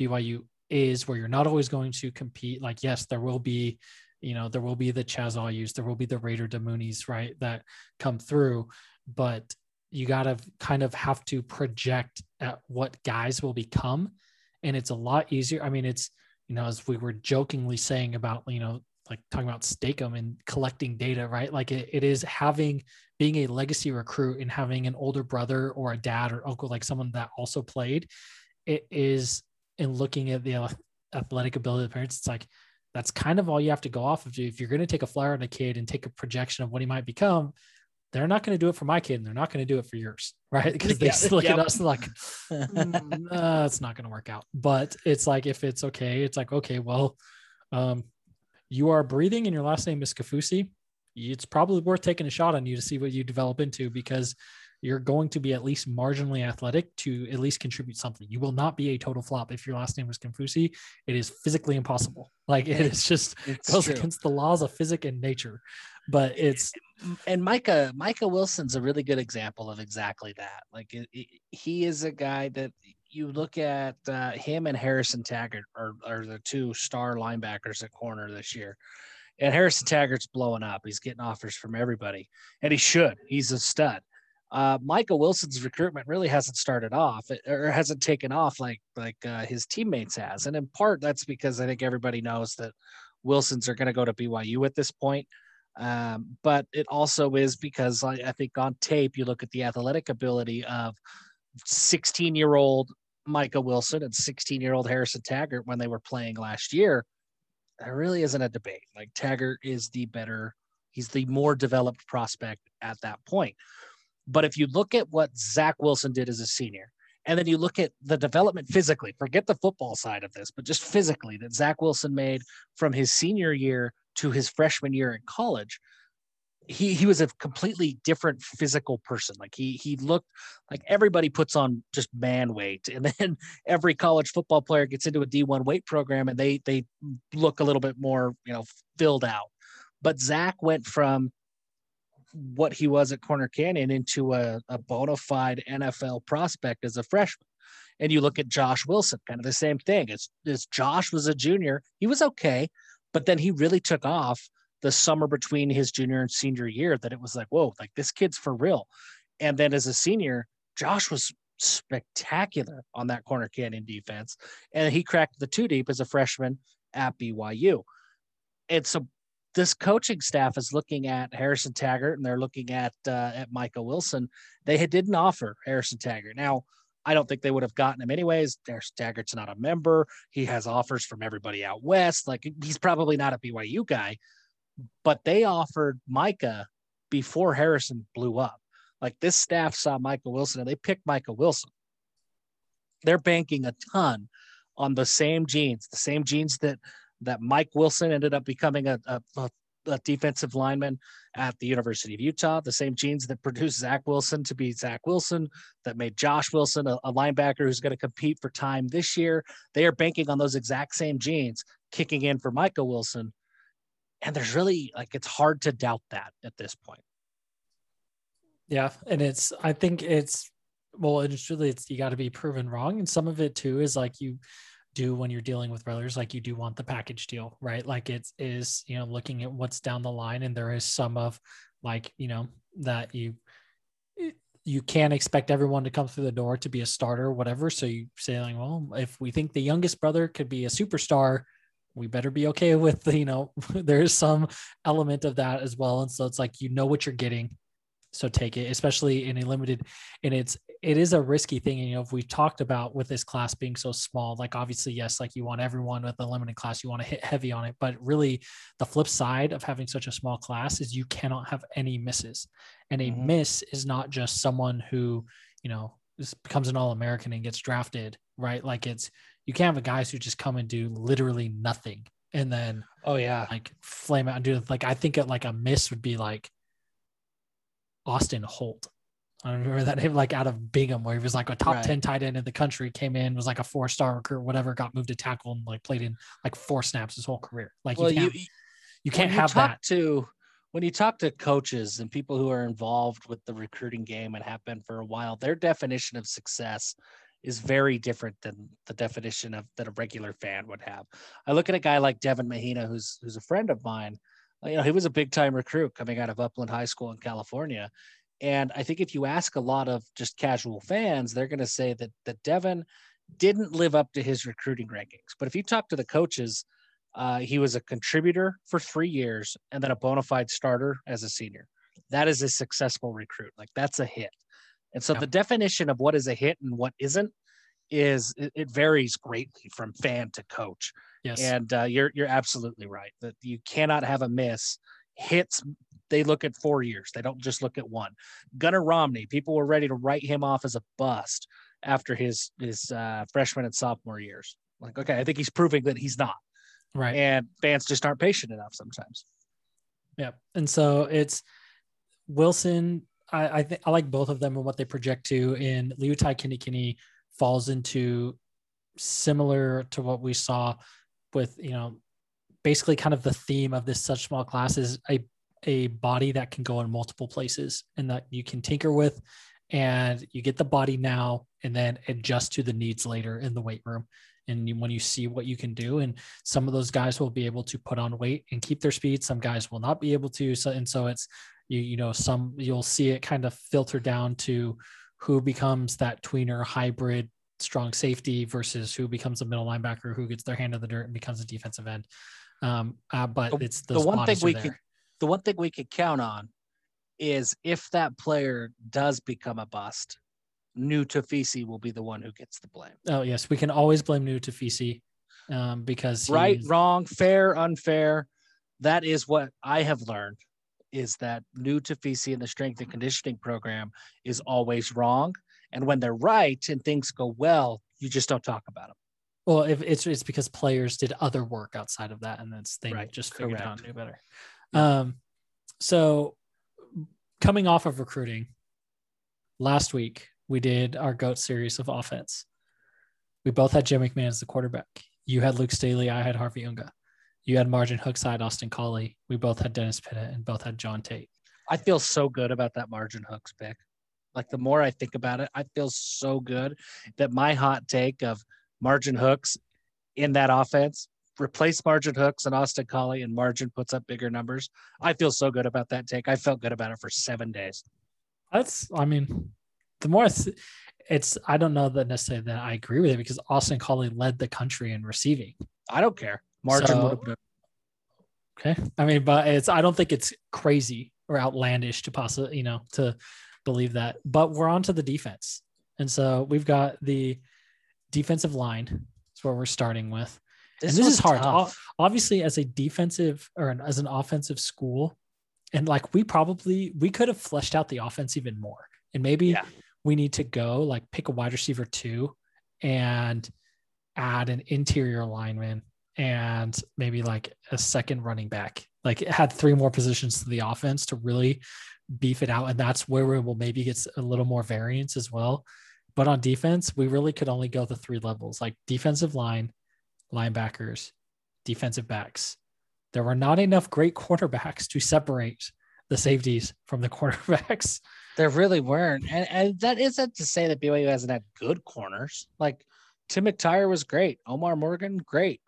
A: byu is where you're not always going to compete like yes there will be you know there will be the chaz use there will be the raider demoonies right that come through but you got to kind of have to project at what guys will become and it's a lot easier i mean it's you know, as we were jokingly saying about, you know, like talking about Steakum and collecting data, right? Like it, it is having being a legacy recruit and having an older brother or a dad or uncle, like someone that also played. It is in looking at the athletic ability of the parents. It's like that's kind of all you have to go off of. If you're going to take a flyer on a kid and take a projection of what he might become, they're not going to do it for my kid and they're not going to do it for yours, right? Because they yeah, look yep. at us like, mm, uh, it's not going to work out. But it's like, if it's okay, it's like, okay, well, um, you are breathing and your last name is Kaufusi. It's probably worth taking a shot on you to see what you develop into because you're going to be at least marginally athletic to at least contribute something. You will not be a total flop if your last name was Kaufusi. It is physically impossible. Like it is just it's goes true. against the laws of physics and nature. But it's
B: and Micah Micah Wilson's a really good example of exactly that. Like it, it, he is a guy that you look at uh, him and Harrison Taggart are, are the two star linebackers at corner this year. And Harrison Taggart's blowing up. He's getting offers from everybody, and he should. He's a stud uh, Michael Wilson's recruitment really hasn't started off or hasn't taken off like like uh, his teammates has, and in part that's because I think everybody knows that Wilsons are going to go to BYU at this point. Um, but it also is because I, I think on tape you look at the athletic ability of 16 year old Micah Wilson and 16 year old Harrison Taggart when they were playing last year. There really isn't a debate. Like Taggart is the better, he's the more developed prospect at that point. But if you look at what Zach Wilson did as a senior, and then you look at the development physically, forget the football side of this, but just physically that Zach Wilson made from his senior year to his freshman year in college, he he was a completely different physical person. Like he he looked like everybody puts on just man weight, and then every college football player gets into a D1 weight program and they they look a little bit more you know filled out. But Zach went from what he was at Corner Canyon into a, a bona fide NFL prospect as a freshman. And you look at Josh Wilson, kind of the same thing. As, as Josh was a junior, he was okay, but then he really took off the summer between his junior and senior year that it was like, whoa, like this kid's for real. And then as a senior, Josh was spectacular on that Corner Canyon defense. And he cracked the two deep as a freshman at BYU. And so this coaching staff is looking at Harrison Taggart and they're looking at uh, at Micah Wilson. They had, didn't offer Harrison Taggart. Now, I don't think they would have gotten him anyways. Harrison Taggart's not a member. He has offers from everybody out west. Like he's probably not a BYU guy, but they offered Micah before Harrison blew up. Like this staff saw Michael Wilson and they picked Michael Wilson. They're banking a ton on the same genes, the same genes that that Mike Wilson ended up becoming a, a, a, defensive lineman at the University of Utah. The same genes that produced Zach Wilson to be Zach Wilson, that made Josh Wilson a, a linebacker who's going to compete for time this year. They are banking on those exact same genes kicking in for Michael Wilson. And there's really like it's hard to doubt that at this point.
A: Yeah, and it's I think it's well, it's really it's you got to be proven wrong, and some of it too is like you do when you're dealing with brothers like you do want the package deal right? Like it is you know looking at what's down the line and there is some of like you know that you you can't expect everyone to come through the door to be a starter whatever. So you say like well if we think the youngest brother could be a superstar we better be okay with the, you know there's some element of that as well. And so it's like you know what you're getting. So take it especially in a limited in it's it is a risky thing and you know if we talked about with this class being so small like obviously yes like you want everyone with a limited class you want to hit heavy on it but really the flip side of having such a small class is you cannot have any misses and a mm-hmm. miss is not just someone who you know becomes an all-american and gets drafted right like it's you can't have guys who just come and do literally nothing and then
B: oh yeah
A: like flame out and do like i think it like a miss would be like Austin Holt. I remember that name like out of Bingham, where he was like a top right. 10 tight end in the country, came in, was like a four star recruit, whatever, got moved to tackle and like played in like four snaps his whole career. Like well, you can't, you, you can't have that.
B: To, when you talk to coaches and people who are involved with the recruiting game and have been for a while, their definition of success is very different than the definition of that a regular fan would have. I look at a guy like Devin Mahina, who's who's a friend of mine, you know, he was a big time recruit coming out of Upland High School in California. And I think if you ask a lot of just casual fans, they're going to say that that Devin didn't live up to his recruiting rankings. But if you talk to the coaches, Uh, he was a contributor for three years and then a bona fide starter as a senior. That is a successful recruit. Like that's a hit. And so
A: Yeah.
B: the definition of what is a hit and what isn't is it, it varies greatly from fan to coach.
A: Yes.
B: And uh, you're you're absolutely right that you cannot have a miss. Hits they look at four years. They don't just look at one. Gunnar Romney, people were ready to write him off as a bust after his his uh, freshman and sophomore years. Like, okay, I think he's proving that he's not,
A: right.
B: and fans just aren't patient enough sometimes.
A: Yeah. And so it's Wilson. I, I think I like both of them and what they project to. In Leotai Kinney falls into similar to what we saw with, you know, basically kind of the theme of this such small class is a, a body that can go in multiple places and that you can tinker with and you get the body now and then adjust to the needs later in the weight room. And when you see what you can do, and some of those guys will be able to put on weight and keep their speed. Some guys will not be able to. So, and so it's, you, you know, some you'll see it kind of filter down to who becomes that tweener hybrid strong safety versus who becomes a middle linebacker who gets their hand in the dirt and becomes a defensive end. Um, uh, but it's
B: the one thing we
A: there.
B: could- The one thing we could count on is if that player does become a bust, Nu'u Tafisi will be the one who gets the blame.
A: Oh yes, we can always blame Nu'u Tafisi um, because
B: right, wrong, fair, unfair. That is what I have learned is that Nu'u Tafisi in the strength and conditioning program is always wrong. And when they're right and things go well, you just don't talk about them.
A: Well, if it's it's because players did other work outside of that, and that's they
B: Right,
A: just figured out
B: correct.
A: knew better. Um, so coming off of recruiting, last week we did our goat series of offense. We both had Jim McMahon as the quarterback. You had Luke Staley. I had Harvey Unga. You had Margin Hookside, Austin Collie. We both had Dennis Pitta, and both had John Tate.
B: I feel so good about that margin hooks pick. Like the more I think about it, I feel so good that my hot take of margin hooks in that offense, replace margin hooks and Austin Collie and margin puts up bigger numbers. I feel so good about that take. I felt good about it for seven days.
A: That's, I mean, the more it's, it's I don't know that necessarily that I agree with it because Austin Collie led the country in receiving.
B: I don't care. Margin
A: So-
B: would have been
A: Okay. I mean, but it's I don't think it's crazy or outlandish to possibly, you know, to believe that. But we're on to the defense. And so we've got the defensive line. That's where we're starting with. and this is hard.
B: tough.
A: Obviously, as a defensive or an, as an offensive school, and like we probably we could have fleshed out the offense even more. And maybe
B: Yeah.
A: we need to go like pick a wide receiver two and add an interior lineman and maybe like a second running back. Like it had three more positions to the offense to really beef it out. And that's where we will maybe get a little more variance as well. But on defense, we really could only go the three levels like defensive line, linebackers, defensive backs. There were not enough great quarterbacks to separate the safeties from the quarterbacks.
B: There really weren't. And, and that isn't to say that BYU hasn't had good corners. Like Tim McTyer was great. Omar Morgan, great.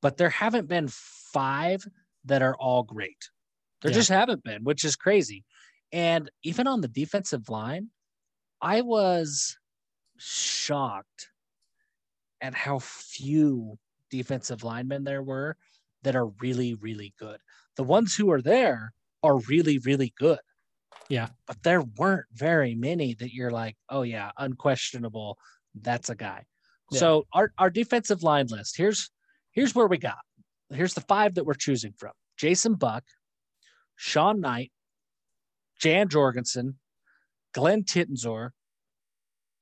B: But there haven't been five that are all great. There
A: Yeah.
B: just haven't been, which is crazy. And even on the defensive line, I was shocked at how few defensive linemen there were that are really, really good. The ones who are there are really, really good Yeah. but there weren't very many that you're like, oh yeah, unquestionable. That's a guy.
A: Yeah.
B: So our, our defensive line list, here's here's where we got. Here's the five that we're choosing from. Jason Buck, Shawn Knight, Jan Jorgensen, Glenn Titensor,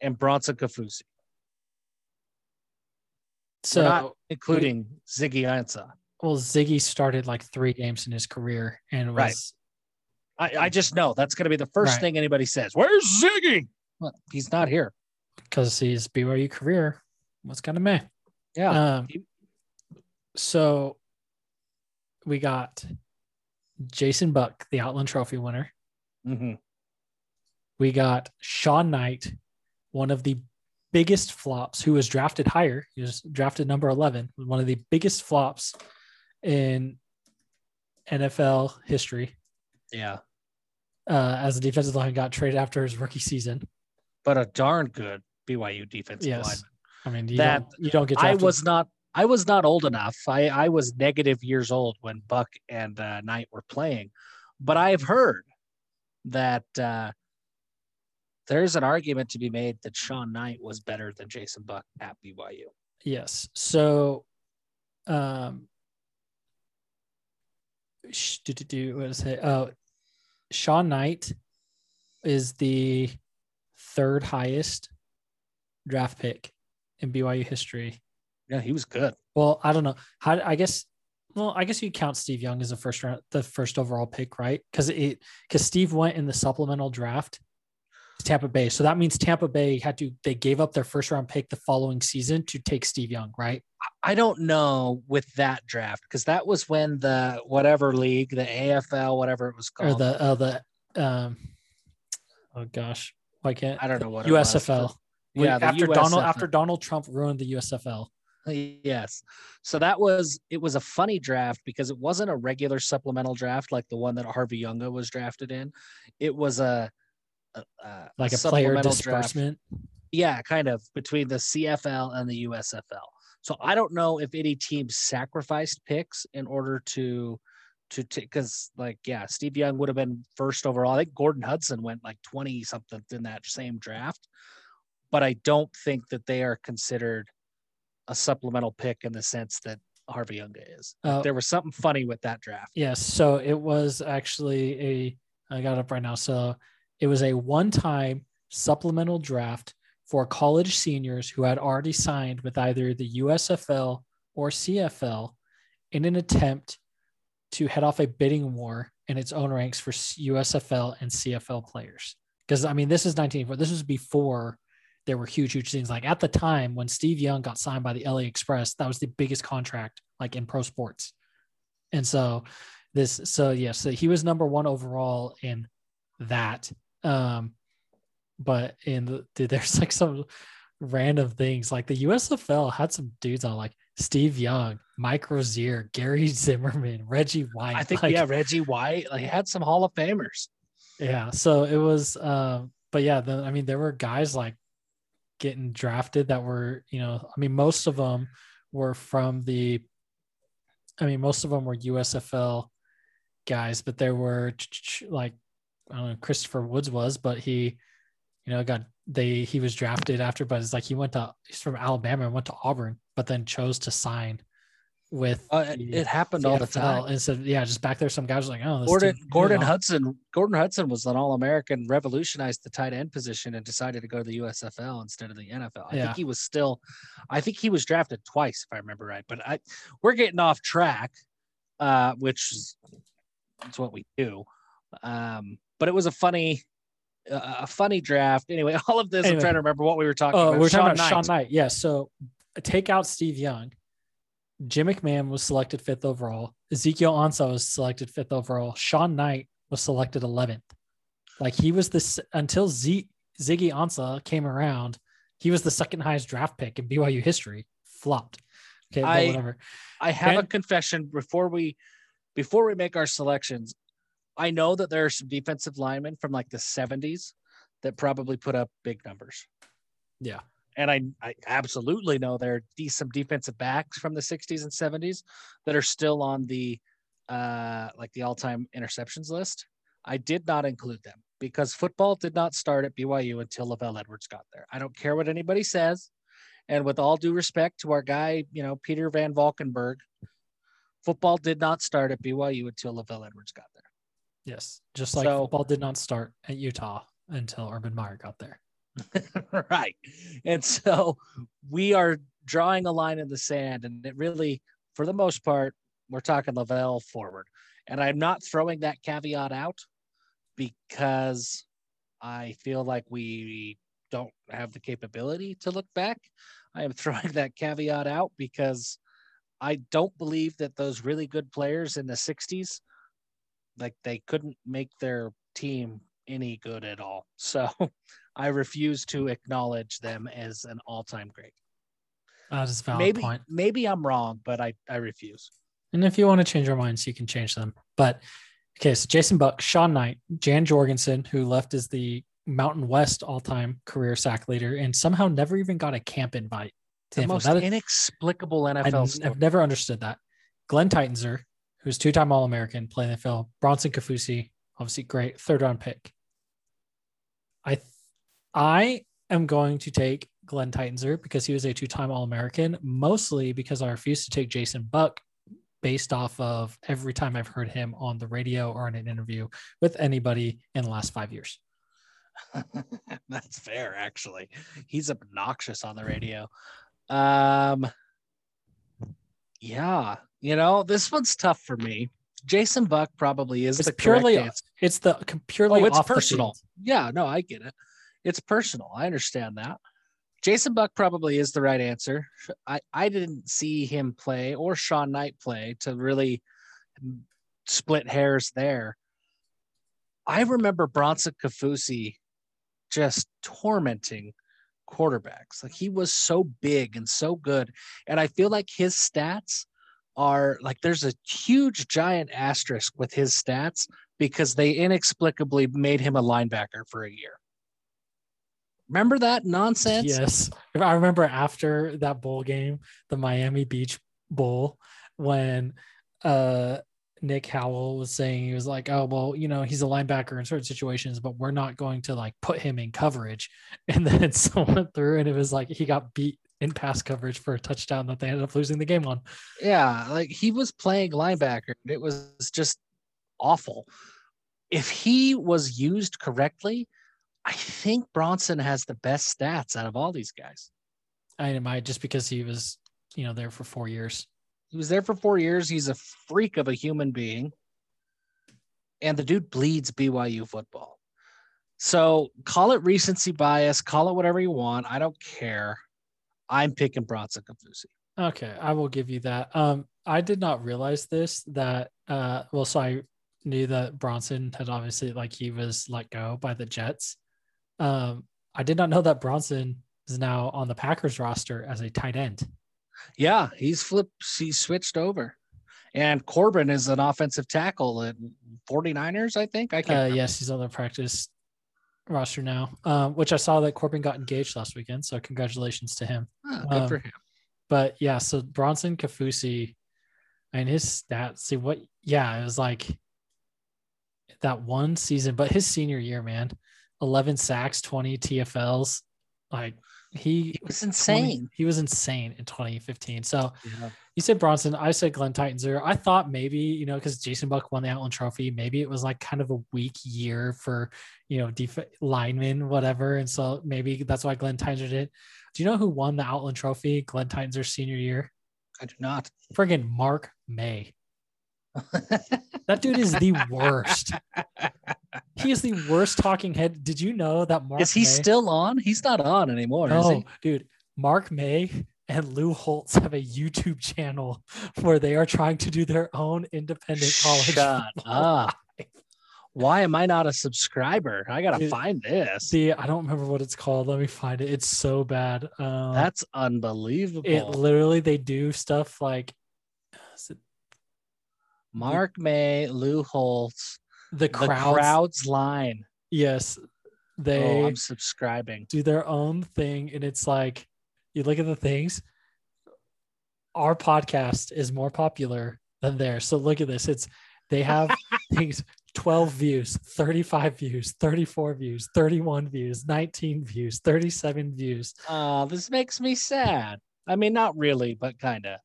B: and Bronson Kaufusi,
A: So,
B: not- including Ziggy Ansah.
A: well, Ziggy started like three games in his career and was
B: Right. I, I just know that's going to be the first
A: Right.
B: thing anybody says. Where's Ziggy? Well, he's not here.
A: because his BYU career was kind of meh.
B: Yeah.
A: Um, so we got Jason Buck, the Outland Trophy winner.
B: Mhm.
A: We got Shawn Knight, one of the biggest flops, who was drafted higher. He was drafted number 11, one of the biggest flops in NFL history
B: Yeah.
A: uh, as a defensive line got traded after his rookie season.
B: but a darn good BYU defensive
A: Yes.
B: lineman.
A: I mean, you,
B: That-
A: don't, you don't get
B: I was not I was not old enough. I, I was negative years old when Buck and uh, Knight were playing, but I've heard that uh, there's an argument to be made that Shawn Knight was better than Jason Buck at BYU.
A: Yes. So, um, do, do, do, what is it? Uh, Shawn Knight is the third highest draft pick in BYU history.
B: Yeah, he was good.
A: Well, I don't know how. I guess. Well, I guess you count Steve Young as the first round, the first overall pick, right? Because it because Steve went in the supplemental draft Tampa Bay, so that means Tampa Bay had to they gave up their first round pick the following season to take Steve Young, right?
B: I don't know with that draft because that was when the whatever league, the AFL, whatever it was called,
A: or the uh, the um, oh gosh, why can't
B: I don't know what
A: USFL?
B: Yeah,
A: after
B: USFL.
A: Donald after Donald Trump ruined the USFL.
B: Yes. So that was it was a funny draft because it wasn't a regular supplemental draft like the one that Harvey Unga was drafted in. It was a, a, a
A: like a, player disbursement.
B: Draft. Yeah, kind of between the CFL and the USFL. So I don't know if any team sacrificed picks in order to to because like yeah, Steve Young would have been first overall. I think Gordon Hudson went like 20 something in that same draft. But I don't think that they are considered a supplemental pick in the sense that Harvey Unga is. Uh, there was something funny with that draft.
A: Yes. So it was actually a, I got it up right now. So it was a one time supplemental draft for college seniors who had already signed with either the USFL or CFL in an attempt to head off a bidding war in its own ranks for USFL and CFL players. Because I mean, this is 1984. This was before there were huge, huge things. Like at the time when Steve Young got signed by the LA Express, that was the biggest contract like in pro sports. And so this, so yes, yeah, so he was number one overall in that. Um, but in the, dude, there's like some random things like the USFL had some dudes on like Steve Young, Mike Rozier, Gary Zimmerman, Reggie White.
B: I think
A: like,
B: yeah, Reggie White. Like had some Hall of Famers.
A: Yeah. So it was um, but yeah, the, I mean there were guys like getting drafted that were, you know, I mean, most of them were from the, I mean, most of them were USFL guys, but there were like, I don't know, Christopher Woods was, but he, you know, got they he was drafted after, but it's like he went to he's from Alabama and went to Auburn, but then chose to sign with
B: uh, the, it happened all the time.
A: And so yeah, just back there, some guys were like, oh,
B: Gordon Gordon Hudson Gordon Hudson was an All American, revolutionized the tight end position, and decided to go to the USFL instead of the NFL. I yeah. think he was still, I think he was drafted twice if I remember right. But I we're getting off track, uh, which is what we do. Um, but it was a funny. Uh, a funny draft. Anyway, all of this, anyway, I'm trying to remember what we were talking
A: uh,
B: about.
A: We are talking about Knight. Shawn Knight. Yeah. So take out Steve Young Jim McMahon was selected fifth overall. Ezekiel Ansah was selected fifth overall. Shawn Knight was selected 11th. Like he was this until Z, Ziggy Ansah came around, he was the second highest draft pick in BYU history. Flopped.
B: Okay, I, whatever. I have and, a confession before we before we make our selections. I know that there are some defensive linemen from like the 70s that probably put up big numbers.
A: Yeah
B: and I, I absolutely know there are some defensive backs from the 60s and 70s that are still on the uh, like the all-time interceptions list. I did not include them because football did not start at BYU until LaVell Edwards got there. I don't care what anybody says. And with all due respect to our guy, you know, Peter Van Valkenburg, football did not start at BYU until LaVell Edwards got there.
A: Yes. Just like so, football did not start at Utah until Urban Meyer got there.
B: right. And so we are drawing a line in the sand, and it really, for the most part, we're talking LaVell forward. And I'm not throwing that caveat out because I feel like we don't have the capability to look back. I am throwing that caveat out because I don't believe that those really good players in the 60s like they couldn't make their team any good at all. So I refuse to acknowledge them as an all-time great.
A: That is valid
B: maybe,
A: point.
B: Maybe I'm wrong, but I, I refuse.
A: And if you want to change your minds, you can change them. But okay, so Jason Buck, Shawn Knight, Jan Jorgensen, who left as the Mountain West all-time career sack leader and somehow never even got a camp invite
B: The most
A: That is-
B: inexplicable
A: I,
B: NFL story.
A: have never understood that. Glenn Titensor who's two-time All-American, playing the film. Bronson Kaufusi, obviously great third-round pick. I, th- I am going to take Glenn Titensor because he was a two-time All-American, mostly because I refuse to take Jason Buck, based off of every time I've heard him on the radio or in an interview with anybody in the last five years.
B: That's fair, actually. He's obnoxious on the radio. Um, yeah, you know, this one's tough for me. Jason Buck probably is
A: It's
B: the
A: purely
B: answer.
A: it's the purely
B: Oh, it's personal. Yeah, no, I get it. It's personal. I understand that. Jason Buck probably is the right answer. I, I didn't see him play or Shawn Knight play to really split hairs there. I remember Bronson Kaufusi just tormenting quarterbacks. Like he was so big and so good. And I feel like his stats are like there's a huge giant asterisk with his stats because they inexplicably made him a linebacker for a year. Remember that nonsense?
A: Yes. I remember after that bowl game, the Miami Beach Bowl, when uh Nick Howell was saying he was like, Oh, well, you know, he's a linebacker in certain situations, but we're not going to like put him in coverage. And then someone threw and it was like he got beat in pass coverage for a touchdown that they ended up losing the game on.
B: Yeah, like he was playing linebacker. It was just awful. If he was used correctly, I think Bronson has the best stats out of all these guys.
A: I mean it might just because he was, you know, there for four years.
B: He was there for four years. He's a freak of a human being. And the dude bleeds BYU football. So call it recency bias, call it whatever you want. I don't care. I'm picking Bronson Kaufusi.
A: Okay, I will give you that. Um, I did not realize this that uh well, so I knew that Bronson had obviously like he was let go by the Jets. Um, I did not know that Bronson is now on the Packers roster as a tight end.
B: Yeah, he's flipped, he's switched over. And Corbin is an offensive tackle at 49ers, I think. I can't
A: Uh, yes, he's on the practice roster now. Um, which I saw that Corbin got engaged last weekend, so congratulations to him.
B: Ah, good for
A: um,
B: him.
A: But yeah, so Bronson Kaufusi and his stats, see what yeah, it was like that one season, but his senior year, man, 11 sacks, 20 TFLs. Like he
B: It was
A: 20
B: insane.
A: he was insane in 2015. So
B: Yeah.
A: you said Bronson, I said Glenn Titensor I thought maybe, you know, because Jason Buck won the Outland Trophy, maybe it was like kind of a weak year for, you know, def- linemen, whatever. And so maybe that's why Glenn Titans did. Do you know who won the Outland Trophy Glenn Titans' senior year?
B: I do not.
A: Friggin' Mark May. That dude is the worst. he is the worst talking head. Did you know that Mark
B: is he
A: May-
B: still on? He's not on anymore, is
A: No,
B: he?
A: dude. Mark May and Lou Holtz have a YouTube channel where they are trying to do their own independent college.
B: Shut up. Why am I not a subscriber? I gotta
A: Dude,
B: find this.
A: See, I don't remember what it's called. Let me find it. It's so bad. Um,
B: That's unbelievable.
A: it. Literally, they do stuff like
B: Mark May, Lou Holtz,
A: the
B: the
A: crowds.
B: crowd's line.
A: Yes,
B: Oh,
A: they
B: I'm subscribing.
A: do their own thing, and it's like you look at the things. Our podcast is more popular than theirs. So look at this. It's they have things 12 views, 35 views, 34 views, 31 views, 19 views, 37 views.
B: Uh, this makes me sad. I mean, not really, but kind of.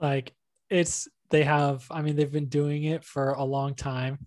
A: Like it's they have, I mean, they've been doing it for a long time.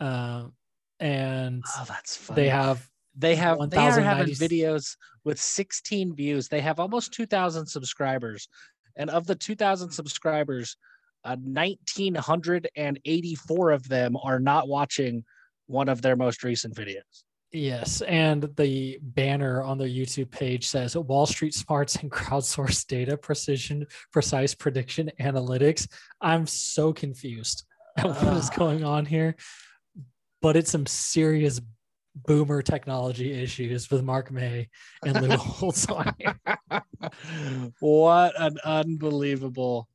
A: Um, and
B: Oh, that's funny.
A: they have
B: they have they are having
A: 1,090
B: videos with 16 views. They have almost 2,000 subscribers, and of the 2,000 subscribers, uh, 1,984 of them are not watching one of their most recent videos.
A: Yes, and the banner on their YouTube page says Wall Street smarts and crowdsourced data, precision, precise prediction analytics. I'm so confused at what is
B: Ah.
A: going on here, but it's some serious boomer technology issues with Mark May and Lou Holtz on here.
B: what an unbelievable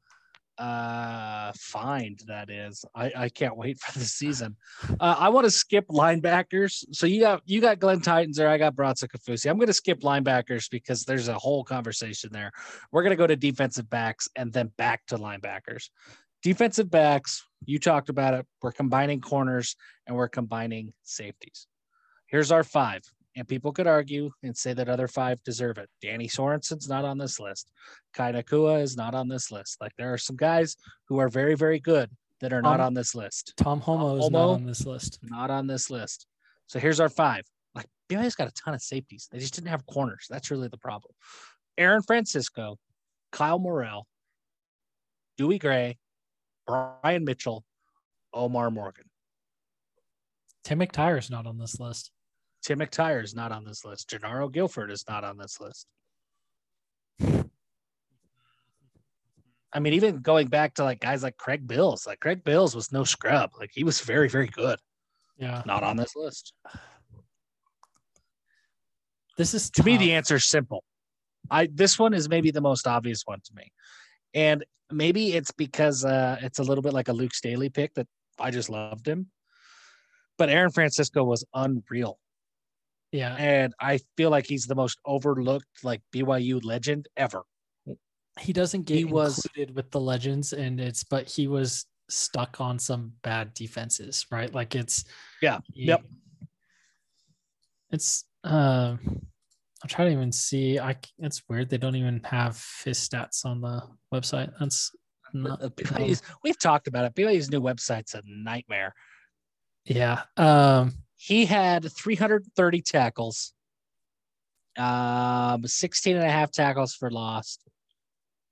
B: uh find that is. I i can't wait for the season. Uh, i want to skip linebackers. So you got you got glenn titans there i got Bronson Kaufusi. i'm going to skip linebackers because there's a whole conversation there. We're going to go to defensive backs and then back to linebackers. Defensive backs you talked about it. We're combining corners and we're combining safeties. Here's our five and people could argue and say that other five deserve it. Danny Sorensen's not on this list. Kai Nacua is not on this list. Like there are some guys who are very, very good that are not
A: Um,
B: on this list.
A: Tom Holmoe is not on this list.
B: Not on this list. So here's our five. Like BYU's got a ton of safeties. They just didn't have corners. That's really the problem. Aaron Francisco, Kyle Morrell, Derwin Gray, Brian Mitchell, Omar Morgan.
A: Tim McTyer is not on this list.
B: Tim McTyer is not on this list. Gennaro Guilford is not on this list. I mean, even going back to like guys like Craig Bills, like Craig Bills was no scrub. Like he was very, very good.
A: Yeah.
B: Not on this list.
A: This is
B: To me, the answer is simple. I this one is maybe the most obvious one to me. And maybe it's because uh it's a little bit like a Luke Staley pick that I just loved him. But Aaron Francisco was unreal.
A: Yeah.
B: and I feel like he's the most overlooked like BYU legend ever.
A: He doesn't get
B: He was-
A: included with the legends, and it's but he was stuck on some bad defenses, right? Like it's
B: Yeah.
A: he-
B: Yep.
A: It's um, I'm trying to even see. I it's weird they don't even have his stats on the website. That's not
B: Uh, BYU's- we've talked about it. BYU's new website's a nightmare.
A: yeah. Um,
B: He had 330 tackles, um, 16 and a half tackles for loss,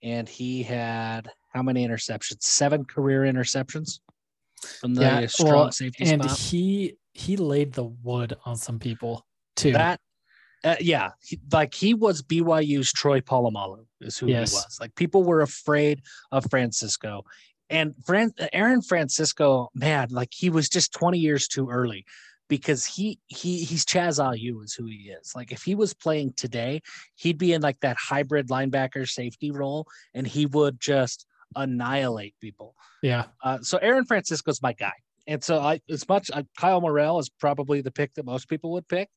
B: and he had how many interceptions? Seven career interceptions from the
A: Yeah,
B: strong
A: well,
B: safety
A: and
B: spot.
A: he he laid the wood on some people too.
B: that uh, yeah he, like he was byu's troy polamalu is who
A: Yes.
B: he was like people were afraid of francisco and Fran- aaron francisco man like he was just 20 years too early because he he he's chaz ayu is who he is like if he was playing today he'd be in like that hybrid linebacker safety role and he would just annihilate people
A: yeah,
B: uh, so Aaron Francisco's my guy. And so I, as much uh, Kyle Morrell is probably the pick that most people would pick.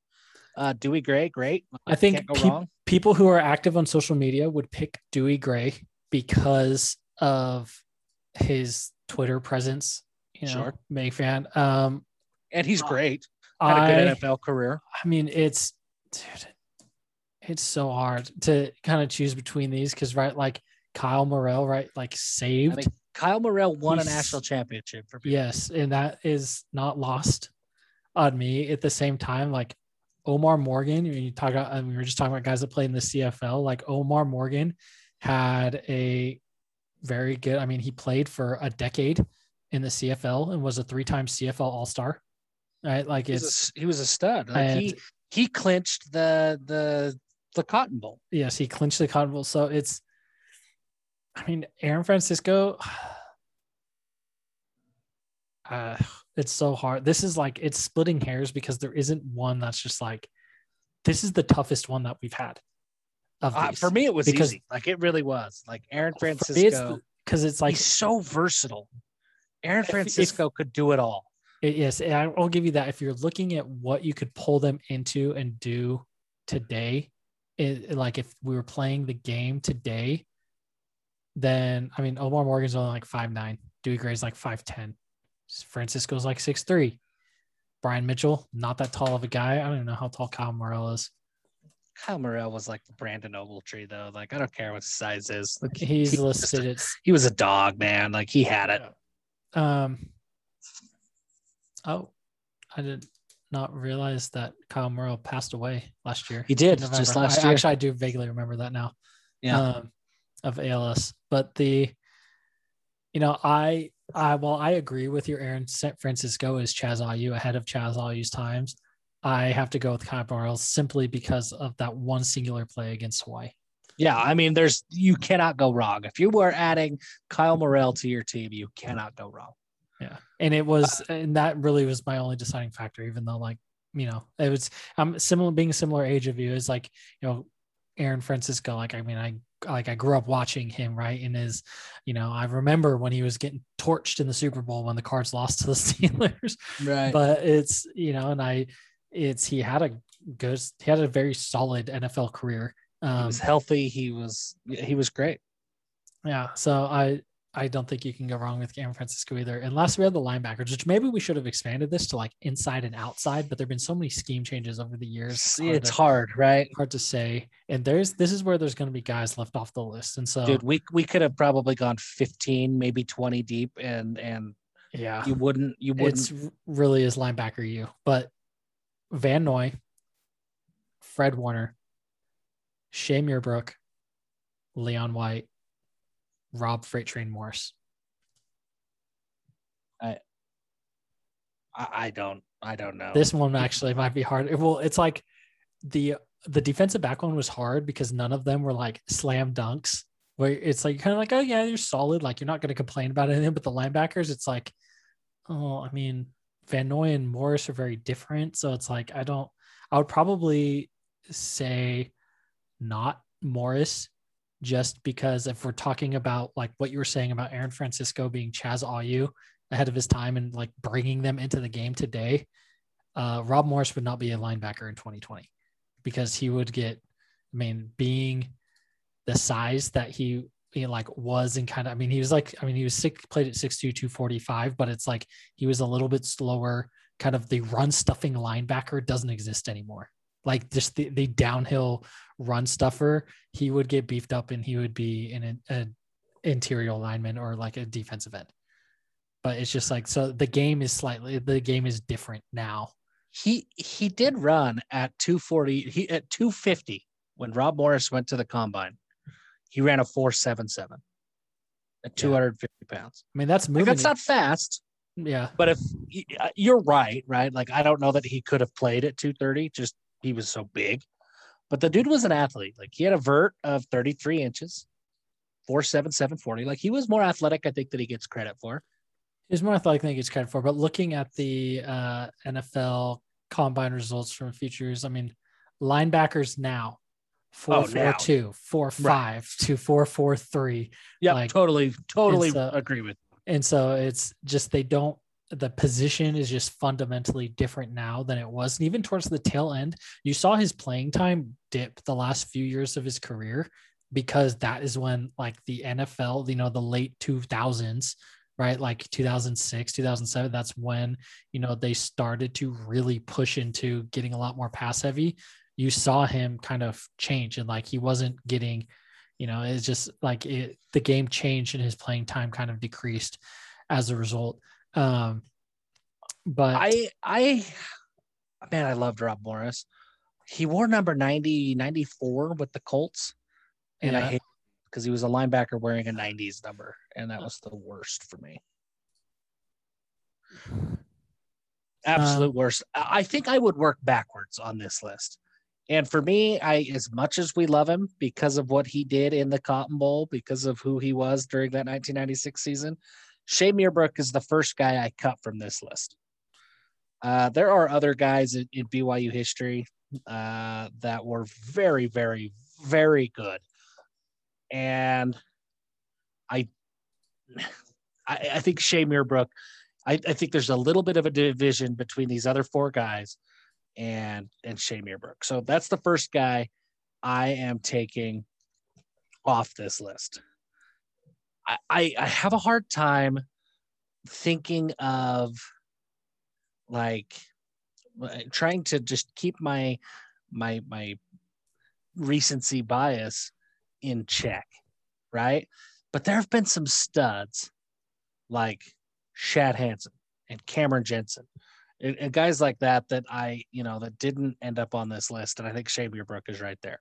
B: Uh, Derwin Gray, great.
A: I think
B: Can't go
A: peop-
B: wrong.
A: people who are active on social media would pick Derwin Gray because of his Twitter presence. You know,
B: Sure.
A: May fan. Um,
B: And he's
A: uh,
B: great. Had
A: I,
B: a good NFL career.
A: I mean, it's dude, it's so hard to kind of choose between these because right, like Kyle Morrell, right, like saved.
B: I mean, Kyle Morrell won a national championship for BYU.
A: Yes, and that is not lost on me. At the same time, like Omar Morgan, when you talk about, and we were just talking about guys that play in the CFL. Like Omar Morgan had a very good. I mean, he played for a decade in the CFL and was a three-time CFL All Star. Right, like
B: He
A: it's
B: a, he was a stud. Like
A: and-
B: he he clinched the the the Cotton Bowl.
A: yes, he clinched the Cotton Bowl. So it's, I mean, Aaron Francisco. Uh, it's so hard. This is like it's splitting hairs because there isn't one that's just like, this is the toughest one that we've had. Of
B: Uh, for me, it was
A: Because-
B: easy. Like it really was. Like Aaron
A: it's
B: Francisco,
A: because it's like
B: he's so versatile. Aaron
A: If- if-
B: Francisco could do it all.
A: Yes, I- I'll give you that. If you're looking at what you could pull them into and do today, it, like if we were playing the game today, then I mean Omar Morgan's only like five nine, Derwin Gray's like five ten, Francisco's like six three, Brian Mitchell not that tall of a guy. I don't even know how tall Kyle Morrell is.
B: Kyle Morrell was like Brandon Ogletree, though. Like I don't care what his size is. Like,
A: He's
B: he was just a-
A: listed.
B: He was a dog, man. Like he had it.
A: um. Oh, I did not realize that Kyle Morrell passed away last year.
B: He did just last
A: I-
B: year.
A: Actually, I do vaguely remember that now.
B: Yeah.
A: Um, of ALS, but the, you know, I, I, well, I agree with your Aaron San Francisco is Chaz Ayu ahead of Chaz Ayu's times. I have to go with Kyle Morrell simply because of that one singular play against Hawaii.
B: Yeah, I mean, there's you cannot go wrong. If you were adding Kyle Morrell to your team, you cannot go wrong.
A: Yeah. And it was, and that really was my only deciding factor, even though like, you know, it was, I'm similar, being a similar age of you is like, you know, Aaron Francisco, like I mean, I like I grew up watching him, right? in his, you know, I remember when he was getting torched in the Super Bowl when the Cards lost to the Steelers.
B: Right.
A: But it's, you know, and I it's he had a good he had a very solid NFL career. Um,
B: he was healthy. He was he was great.
A: Yeah. So I I don't think you can go wrong with Aaron Francisco either. Unless we have the linebackers, which maybe we should have expanded this to like inside and outside, but there've been so many scheme changes over the years.
B: It's hard, it's to, hard right?
A: Hard to say. And there's this is where there's going to be guys left off the list. And so,
B: dude, we we could have probably gone 15, maybe 20 deep, and and
A: yeah,
B: you wouldn't you wouldn't.
A: It's really is linebacker you, but Van Noy, Fred Warner, Shea Muirbrook, Leon White, Rob Freight Train Morris?
B: I I don't I don't know.
A: This one actually might be hard. Well, it's like the the defensive back one was hard because none of them were like slam dunks. Where it's like kind of like, oh yeah, you're solid. Like you're not going to complain about anything. But the linebackers, it's like, oh, I mean, Van Noy and Morris are very different. So it's like I don't. I would probably say not Morris just because if we're talking about like what you were saying about Aaron Francisco being Chaz Ayu ahead of his time and like bringing them into the game today, uh, Rob Morris would not be a linebacker in 2020 because he would get, I mean, being the size that he, he like was and kind of, I mean, he was like, I mean, he was sick, played at 6'2, 245, but it's like he was a little bit slower. Kind of the run stuffing linebacker doesn't exist anymore like just the, the downhill run stuffer, he would get beefed up and he would be in an interior lineman or like a defensive end. But it's just like so the game is slightly the game is different now.
B: He he did run at 240 he at 250 when Rob Morris went to the combine. He ran a 477 at 250 yeah. pounds.
A: I mean that's moving.
B: Like, that's not fast.
A: Yeah.
B: But if uh, you're right, right? Like I don't know that he could have played at 230 just he was so big. But the dude was an athlete. Like he had a vert of 33 inches, 4'7, 740. Like he was more athletic, I think, that he gets credit for.
A: He's more athletic than he gets credit for. But looking at the uh, NFL combine results from futures, I mean, linebackers now, four oh, four two, four five right. to four four three.
B: Yeah, like, totally, totally so, agree with.
A: And so it's just they don't the position is just fundamentally different now than it was. And even towards the tail end, you saw his playing time dip the last few years of his career because that is when like the NFL, you know, the late 2000s, right? Like 2006, 2007, that's when, you know, they started to really push into getting a lot more pass heavy. You saw him kind of change and like he wasn't getting, you know, it's just like it, the game changed and his playing time kind of decreased as a result. Um, but
B: I, I, man, I loved Rob Morris. He wore number 90, 94 with the Colts. And yeah. I hate because he was a linebacker wearing a 90s number. And that was the worst for me. Absolute um, worst. I think I would work backwards on this list. And for me, I as much as we love him because of what he did in the Cotton Bowl, because of who he was during that 1996 season, Shea Muirbrook is the first guy I cut from this list. Uh, there are other guys in, in BYU history uh, that were very, very, very good, and I, I, I think Shea Muirbrook. I, I, think there's a little bit of a division between these other four guys and and Shea Muirbrook. So that's the first guy I am taking off this list. I, I have a hard time thinking of like trying to just keep my my my recency bias in check, right? But there have been some studs like Shad Hanson and Cameron Jensen and, and, guys like that that I, you know, that didn't end up on this list. And I think Shea Muirbrook is right there.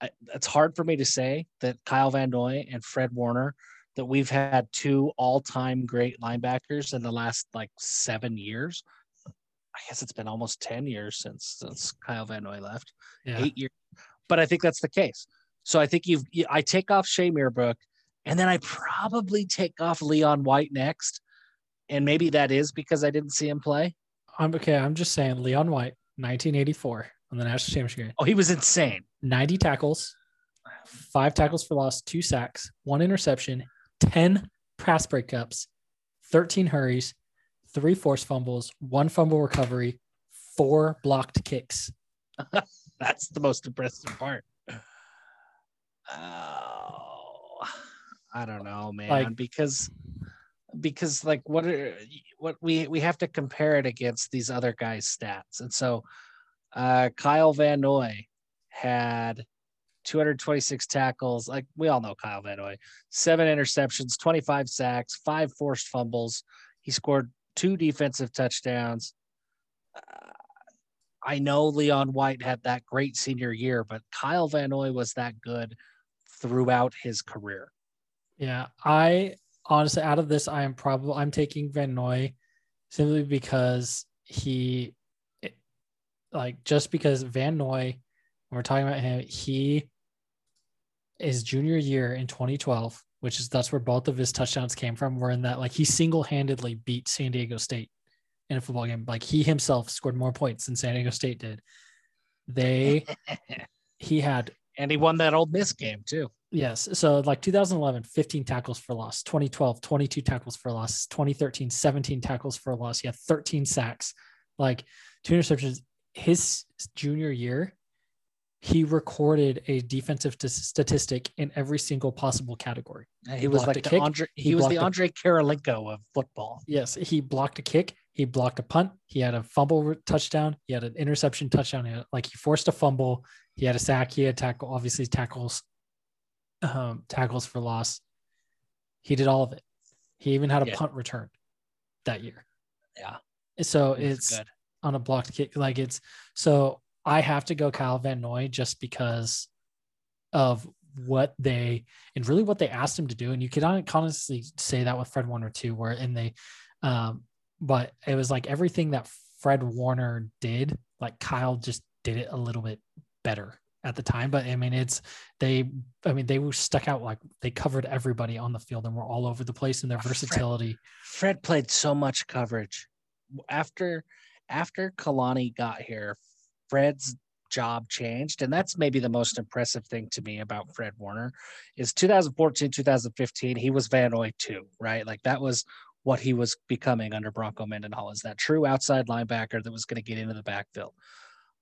B: I, it's hard for me to say that Kyle Van Noy and Fred Warner that we've had two all-time great linebackers in the last like seven years. I guess it's been almost 10 years since since Kyle Van Noy left. Yeah. Eight years. But I think that's the case. So I think you've I take off Shea Muirbrook, and then I probably take off Leon White next. And maybe that is because I didn't see him play.
A: I'm okay. I'm just saying Leon White, 1984 on the national championship game.
B: Oh, he was insane.
A: 90 tackles, five tackles for loss, two sacks, one interception, 10 pass breakups, 13 hurries, three forced fumbles, one fumble recovery, four blocked kicks.
B: That's the most impressive part. Oh, I don't know, man,
A: Like-
B: because because like what are what we we have to compare it against these other guys' stats, and so uh, Kyle Van Noy had 226 tackles. Like we all know Kyle Van Noy, seven interceptions, 25 sacks, five forced fumbles. He scored two defensive touchdowns. Uh, I know Leon White had that great senior year, but Kyle Van Noy was that good throughout his career.
A: Yeah, I honestly, out of this, I am probably I'm taking Van Noy simply because he, like, just because Van Noy, we're talking about him, he his junior year in 2012, which is that's where both of his touchdowns came from. Were in that like he single handedly beat San Diego State in a football game. Like he himself scored more points than San Diego State did. They he had
B: And he won that old Miss game too.
A: Yes. So like 2011, 15 tackles for loss, 2012, 22 tackles for loss, 2013, 17 tackles for loss. He had 13 sacks, like two interceptions. His junior year, he recorded a defensive t- statistic in every single possible category.
B: He was like
A: a
B: the
A: kick,
B: Andre, he,
A: he
B: was the
A: a-
B: Andre Kirilenko of football.
A: Yes, he blocked a kick, he blocked a punt, he had a fumble touchdown, he had an interception touchdown. He had, like he forced a fumble, he had a sack, he had tackle, obviously tackles, um, tackles for loss. He did all of it. He even had a
B: Yeah.
A: punt return that year.
B: Yeah.
A: So it's
B: good.
A: on a blocked kick. Like it's so I have to go Kyle Van Noy just because of what they and really what they asked him to do. And you could honestly say that with Fred Warner too, where and they um but it was like everything that Fred Warner did, like Kyle just did it a little bit better at the time. But I mean it's they I mean they were stuck out like they covered everybody on the field and were all over the place in their
B: Fred-
A: versatility.
B: Fred played so much coverage. After after Kalani got here, Fred's job changed. And that's maybe the most impressive thing to me about Fred Warner is 2014, 2015, he was Van Noy too, right? Like that was what he was becoming under Bronco Mendenhall is that true outside linebacker that was going to get into the backfield.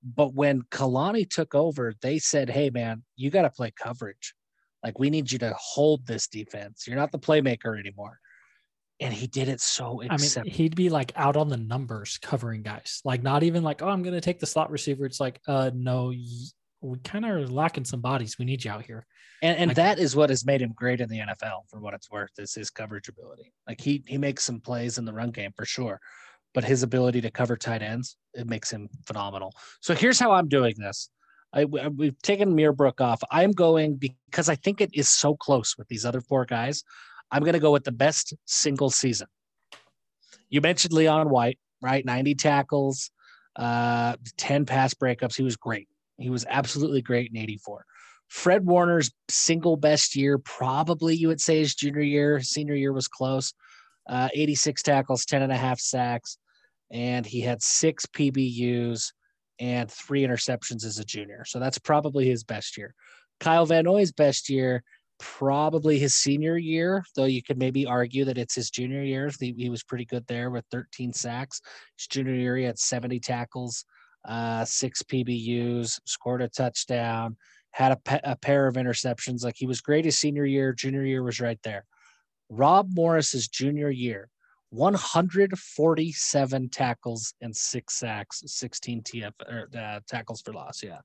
B: But when Kalani took over, they said, Hey man, you got to play coverage. Like we need you to hold this defense. You're not the playmaker anymore. And he did it so
A: I mean, he'd be like out on the numbers covering guys, like not even like, oh, I'm going to take the slot receiver. It's like, uh, no, we kind of are lacking some bodies. We need you out here.
B: And and
A: Like-
B: that is what has made him great in the NFL for what it's worth is his coverage ability. Like he he makes some plays in the run game for sure, but his ability to cover tight ends it makes him phenomenal. So here's how I'm doing this. I, we- we've taken Muirbrook off. I'm going because I think it is so close with these other four guys. I'm going to go with the best single season. You mentioned Leon White, right? 90 tackles, uh, 10 pass breakups. He was great. He was absolutely great in 84. Fred Warner's single best year, probably you would say his junior year. Senior year was close. Uh, 86 tackles, 10 and a half sacks, and he had six PBUs and three interceptions as a junior. So that's probably his best year. Kyle Van Noy's best year, probably his senior year, though you could maybe argue that it's his junior year. He, he was pretty good there with 13 sacks. His junior year, he had 70 tackles, uh, six PBUs, scored a touchdown, had a, pa- a pair of interceptions. Like he was great his senior year. Junior year was right there. Rob Morris's junior year, 147 tackles and six sacks, 16 TF or, uh, tackles for loss. Yeah.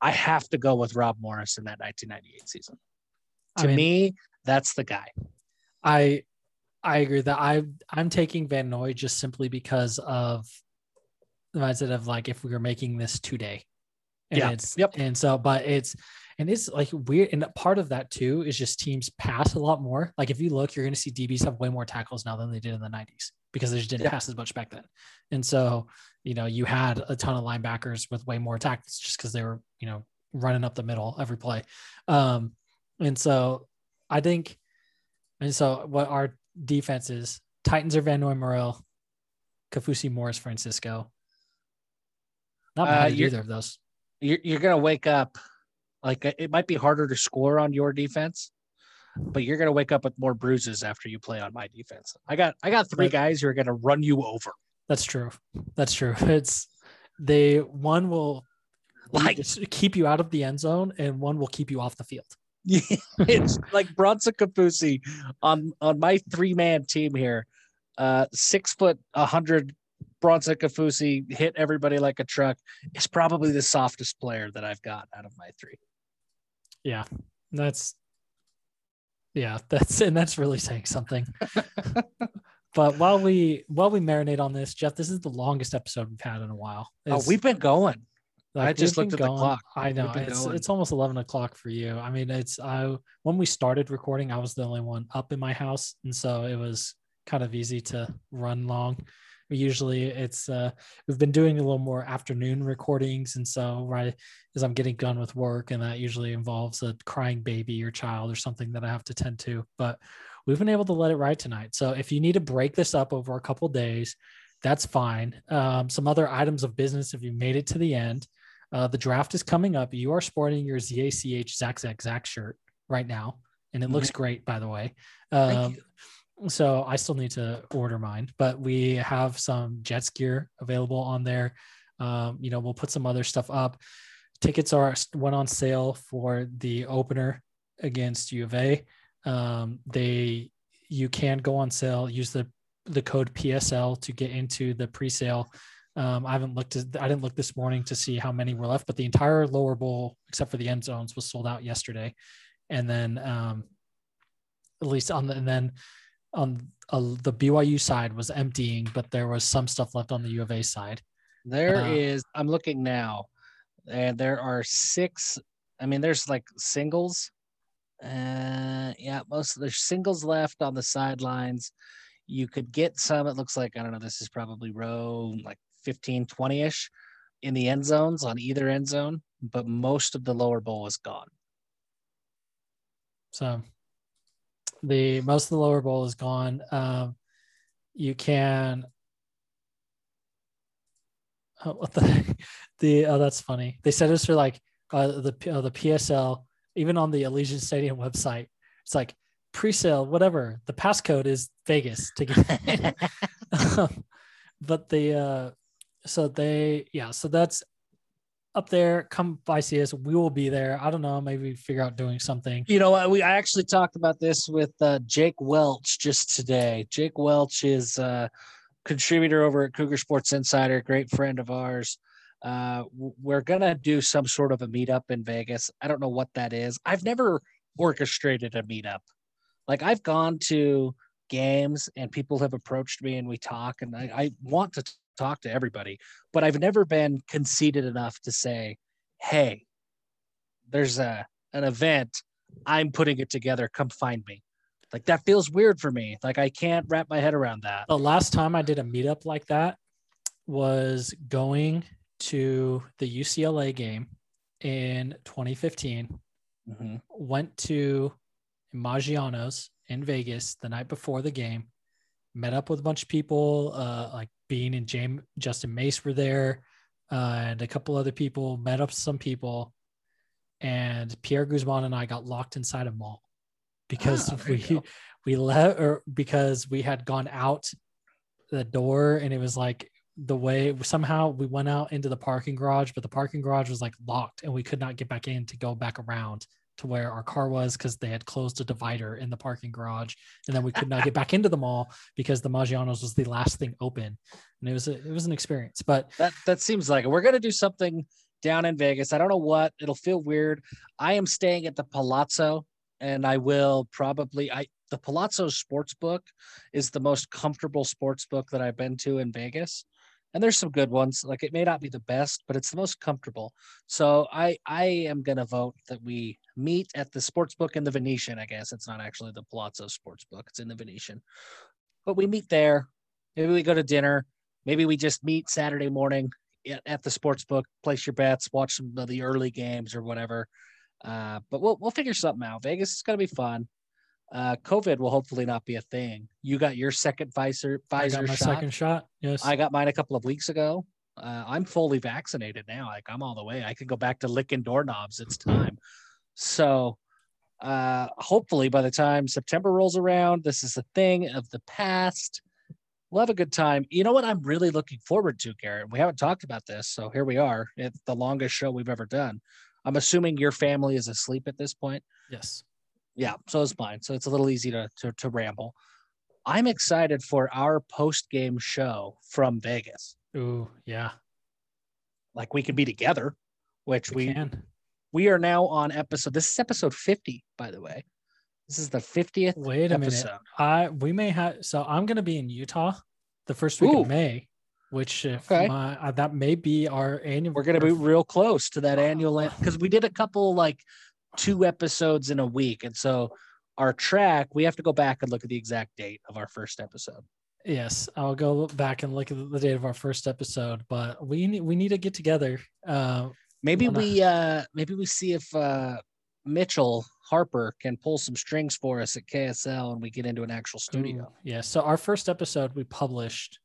B: I have to go with Rob Morris in that 1998 season.
A: I
B: To
A: mean,
B: me, that's the guy.
A: I I agree that I I'm taking Van Noy just simply because of the mindset of like if we were making this today. And
B: Yeah.
A: it's
B: Yep.
A: and so but it's and it's like weird and part of that too is just teams pass a lot more. Like if you look, you're gonna see DBs have way more tackles now than they did in the 90s because they just didn't
B: Yeah.
A: pass as much back then. And so, you know, you had a ton of linebackers with way more tackles just because they were, you know, running up the middle every play. Um, and so I think and so what our defense is Titans are Van Noy Morrell, Kaufusi Morris Francisco. Not
B: Uh,
A: mad at
B: you're-
A: either of those.
B: You're, you're going to wake up Like it might be harder to score on your defense, but you're gonna wake up with more bruises after you play on my defense. I got I got three guys who are gonna run you over.
A: That's true. That's true. It's they one will like keep you out of the end zone and one will keep you off the field.
B: it's like Bronson Kaufusi on on my three man team here. Uh, six foot, a hundred. Bronson Kaufusi hit everybody like a truck. Is probably the softest player that I've got out of my three.
A: Yeah, that's yeah, that's and that's really saying something. but while we while we marinate on this, Jeff, this is the longest episode we've had in a while.
B: Oh, it's, oh, we've been going. Like, I just looked at going, the clock.
A: I know it's going. it's almost eleven o'clock for you. I mean, it's I when we started recording, I was the only one up in my house, and so it was kind of easy to run long. We usually it's uh we've been doing a little more afternoon recordings, and so right as I'm getting done with work, and that usually involves a crying baby or child or something that I have to tend to. But we've been able to let it ride tonight. So if you need to break this up over a couple days, that's fine. Um, some other items of business if you made it to the end. Uh, the draft is coming up. You are sporting your ZACH Zach Zach Zach shirt right now, and it looks mm-hmm. great, by the way. Um, so I still need to order mine, but we have some Jets gear available on there. Um, you know, we'll put some other stuff up. Tickets are went on sale for the opener against U of A. Um, they you can go on sale. Use the the code PSL to get into the pre-sale um, I haven't looked. At, I didn't look this morning to see how many were left, but the entire lower bowl, except for the end zones, was sold out yesterday. And then, um, at least on the and then on uh, the BYU side was emptying, but there was some stuff left on the U of A side.
B: There uh, is. I'm looking now, and there are six. I mean, there's like singles. Uh, yeah, most there's singles left on the sidelines. You could get some. It looks like I don't know. This is probably row like 15, 20 ish in the end zones on either end zone, but most of the lower bowl is gone.
A: So the most of the lower bowl is gone. Um, you can. Oh, what the the oh that's funny. They said this for like uh, the uh, the PSL even on the Allegiant Stadium website. It's like pre-sale, whatever. The passcode is Vegas to get. um, but the uh, so they yeah so that's up there. Come by see us. We will be there. I don't know maybe figure out doing something.
B: You know we i actually talked about this with uh, jake welch just today. Jake welch is a contributor over at cougar sports insider great friend of ours. Uh, we're gonna do some sort of a meetup in vegas. I don't know what that is. I've never orchestrated a meetup. Like i've gone to games and people have approached me and we talk and I, I want to talk to everybody, but I've never been conceited enough to say, "Hey, there's a an event. I'm putting it together. Come find me." Like that feels weird for me. Like I can't wrap my head around that.
A: The last time I did a meetup like that was going to the UCLA game in 2015. Mm-hmm. Went to Maggiano's in Vegas the night before the game. Met up with a bunch of people, uh, like Bean and James Justin Mace were there, uh, and a couple other people met up some people, and Pierre Guzman and I got locked inside a mall because ah, we we let or because we had gone out the door and it was like the way somehow we went out into the parking garage, but the parking garage was like locked and we could not get back in to go back around to where our car was because they had closed a divider in the parking garage, and then we could not get back into the mall because the Maggiano's was the last thing open, and it was a, it was an experience. But
B: that that seems like it. We're gonna do something down in Vegas. I don't know what. It'll feel weird. I am staying at the Palazzo, and I will probably I the Palazzo Sports Book is the most comfortable sports book that I've been to in Vegas and there's some good ones. Like it may not be the best, but it's the most comfortable. So I I am gonna vote that we meet at the sports book in the Venetian. I guess it's not actually the Palazzo Sports Book; it's in the Venetian. But we meet there. Maybe we go to dinner. Maybe we just meet Saturday morning at, the sports book. Place your bets. Watch some of the early games or whatever. Uh, but we'll we'll figure something out. Vegas is gonna be fun uh, COVID will hopefully not be a thing. You got your second Pfizer Pfizer
A: I got my
B: shot.
A: second shot. Yes,
B: I got mine a couple of weeks ago. Uh, I'm fully vaccinated now. Like I'm all the way. I can go back to licking doorknobs. It's time. So uh, hopefully by the time September rolls around, this is a thing of the past. We'll have a good time. You know what I'm really looking forward to, Garrett? We haven't talked about this, so here we are. It's the longest show we've ever done. I'm assuming your family is asleep at this point.
A: Yes.
B: Yeah, so is mine. So it's a little easy to to, to ramble. I'm excited for our post game show from Vegas.
A: Ooh, yeah.
B: Like we could be together, which we,
A: We can.
B: we are now on episode. This is episode 50, by the way. This is the 50th
A: Wait a
B: episode.
A: minute. I we may have so I'm gonna be in Utah the first week
B: Ooh.
A: of May, which if
B: Okay.
A: my uh, that may be our annual
B: We're gonna be real close to that annual because we did a couple like two episodes in a week, and so our track we have to go back and look at the exact date of our first episode.
A: Yes, I'll go back and look at the date of our first episode, but we need we need to get together. Uh,
B: Maybe we uh maybe we see if uh Mitchell Harper can pull some strings for us at KSL and we get into an actual studio.
A: Ooh, Yeah. So our first episode we published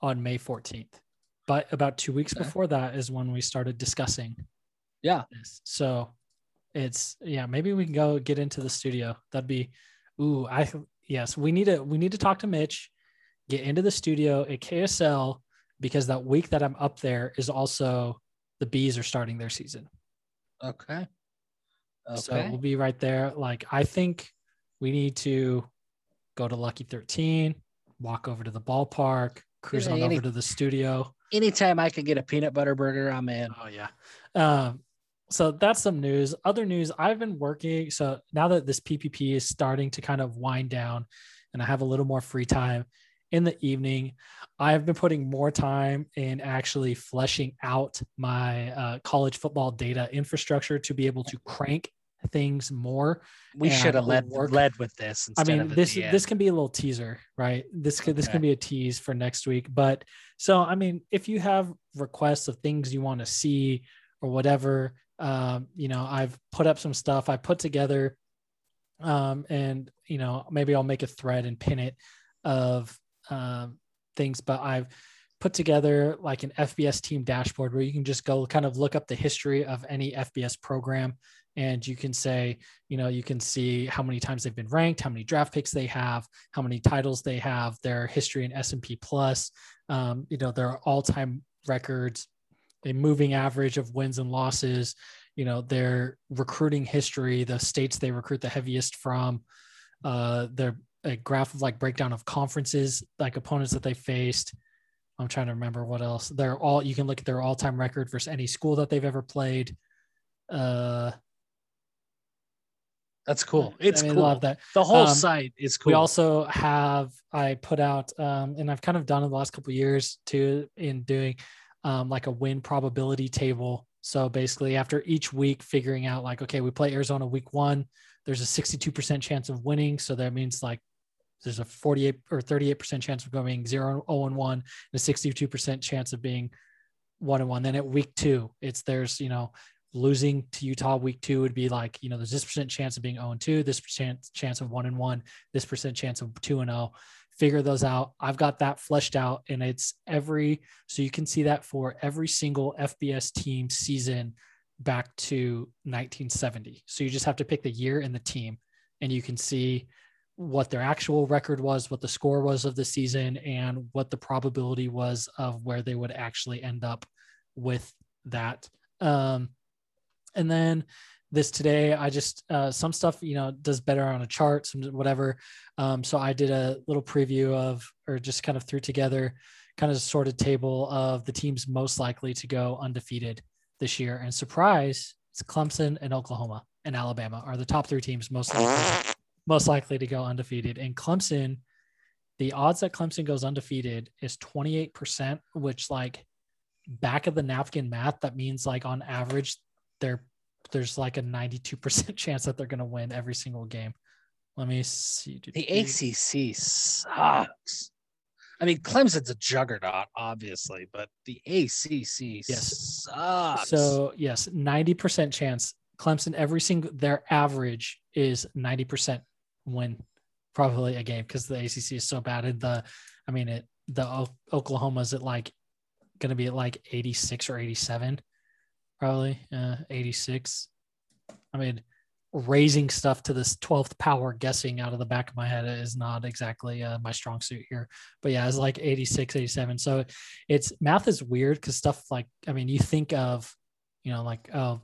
A: on May 14th, but about two weeks
B: Okay.
A: before that is when we started discussing
B: Yeah.
A: this. So it's yeah, maybe we can go get into the studio. That'd be ooh, I yes, we need to we need to talk to Mitch, get into the studio at KSL because that week that I'm up there is also the bees are starting their season.
B: Okay. Okay.
A: So we'll be right there. Like I think we need to go to Lucky 13, walk over to the ballpark, cruise on
B: any-
A: over to the studio.
B: Anytime I can get a peanut butter burger, I'm in.
A: Oh yeah. Um, so that's some news. Other news, I've been working. So now that this PPP is starting to kind of wind down and I have a little more free time in the evening, I've been putting more time in actually fleshing out my uh, college football data infrastructure to be able to crank things more.
B: We should have led
A: work-
B: led with this.
A: I mean, this this can be a little teaser, right? This could this
B: Okay.
A: can be a tease for next week. But so I mean, if you have requests of things you want to see or whatever, um, you know, I've put up some stuff I put together, um, and you know, maybe I'll make a thread and pin it of um, things. But I've put together like an FBS team dashboard where you can just go kind of look up the history of any FBS program and you can say, you know, you can see how many times they've been ranked, how many draft picks they have, how many titles they have, their history in S&P plus, um, you know, their all-time records, a moving average of wins and losses, you know, their recruiting history, the states they recruit the heaviest from, uh, their a graph of like breakdown of conferences, like opponents that they faced. I'm trying to remember what else. They're all you can look at their all-time record versus any school that they've ever played. Uh,
B: That's cool. It's
A: I mean,
B: cool.
A: love that.
B: The whole
A: Um,
B: site is cool.
A: We also have I put out um, and I've kind of done in the last couple of years too in doing um, like a win probability table. So basically, after each week, figuring out like, okay, we play Arizona week one. There's a 62% chance of winning. So that means like there's a 48 or 38% chance of going 0 0 and 1 and a 62% chance of being 1 and 1. Then at week two, it's there's, you know, losing to Utah week two would be like, you know, there's this percent chance of being 0 and 2, this percent chance of 1 and 1, this percent chance of 2 and 0. Figure those out. I've got that fleshed out and it's every, so you can see that for every single FBS team season back to 1970. So you just have to pick the year and the team and you can see what their actual record was, what the score was of the season, and what the probability was of where they would actually end up with that. Um, and then this today, I just uh, some stuff you know does better on a chart, some whatever. Um, so I did a little preview of, or just kind of threw together, kind of sorted table of the teams most likely to go undefeated this year. And surprise, it's Clemson and Oklahoma and Alabama are the top three teams most likely most likely to go undefeated. And Clemson, the odds that Clemson goes undefeated is 28%, which like back of the napkin math, that means like on average, there there's like a 92% chance that they're gonna win every single game. Let me see.
B: the ACC sucks. I mean, Clemson's a juggernaut, obviously, but the ACC
A: Yes.
B: sucks.
A: So yes, 90% chance. Clemson, every single their average is 90% win probably a game because the ACC is so bad. And the, I mean, it the O- Oklahoma's at like going to be at like 86 or 87, probably uh, 86. I mean, raising stuff to this 12th power guessing out of the back of my head is not exactly uh, my strong suit here. But yeah it's like 86 87 so it's math is weird because stuff like i mean you think of you know like oh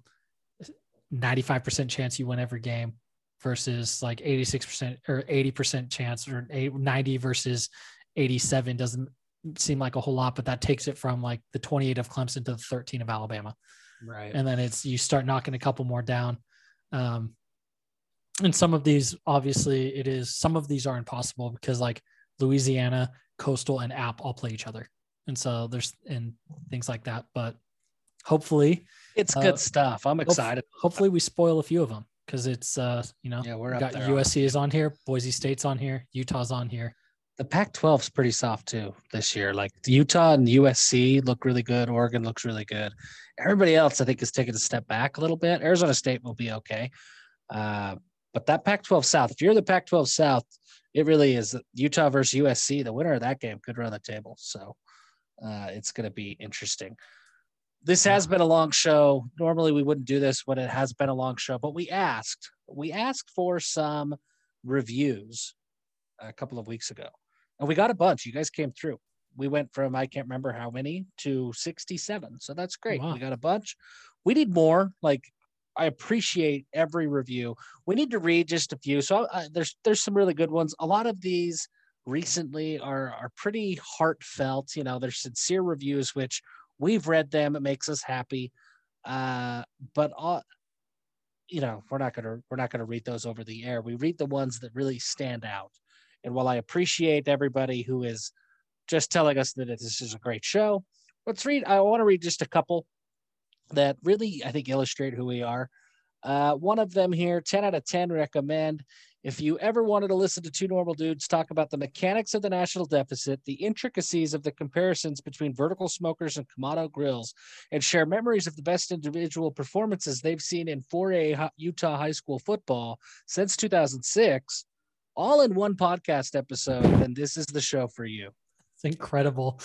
A: 95% chance you win every game versus like 86% or 80% chance or 90 versus 87 doesn't seem like a whole lot but that takes it from like the 28 of clemson to the 13 of alabama
B: right
A: and then it's you start knocking a couple more down um, and some of these, obviously, it is some of these are impossible because like Louisiana, Coastal, and App all play each other, and so there's and things like that. But hopefully,
B: it's good uh, stuff. I'm excited.
A: hopefully, we spoil a few of them because it's uh you know
B: yeah we're
A: got there, USC is on here, Boise State's on here, Utah's on here.
B: The Pac-12 is pretty soft too this year. Like Utah and USC look really good. Oregon looks really good. Everybody else, I think, is taking a step back a little bit. Arizona State will be okay. Uh, but that Pac 12 South, if you're the Pac 12 South, it really is Utah versus USC. The winner of that game could run the table. So uh, it's going to be interesting. This has been a long show. Normally we wouldn't do this when it has been a long show, but we asked, we asked for some reviews a couple of weeks ago and we got a bunch. You guys came through we went from I can't remember how many to 67. So that's great. Wow. We got a bunch. We need more. Like I appreciate every review. We need to read just a few. So uh, there's there's some really good ones. A lot of these recently are are pretty heartfelt. You know, they're sincere reviews, which we've read them. It makes us happy. Uh, but all, you know, we're not gonna we're not gonna read those over the air. We read the ones that really stand out. And while I appreciate everybody who is just telling us that this is a great show, let's read. I want to read just a couple that really, I think, illustrate who we are. Uh, one of them here, 10 out of 10 recommend. If you ever wanted to listen to two normal dudes talk about the mechanics of the national deficit, the intricacies of the comparisons between vertical smokers and Kamado grills, and share memories of the best individual performances they've seen in 4A Utah high school football since 2006, all in one podcast episode, then this is the show for you.
A: It's incredible.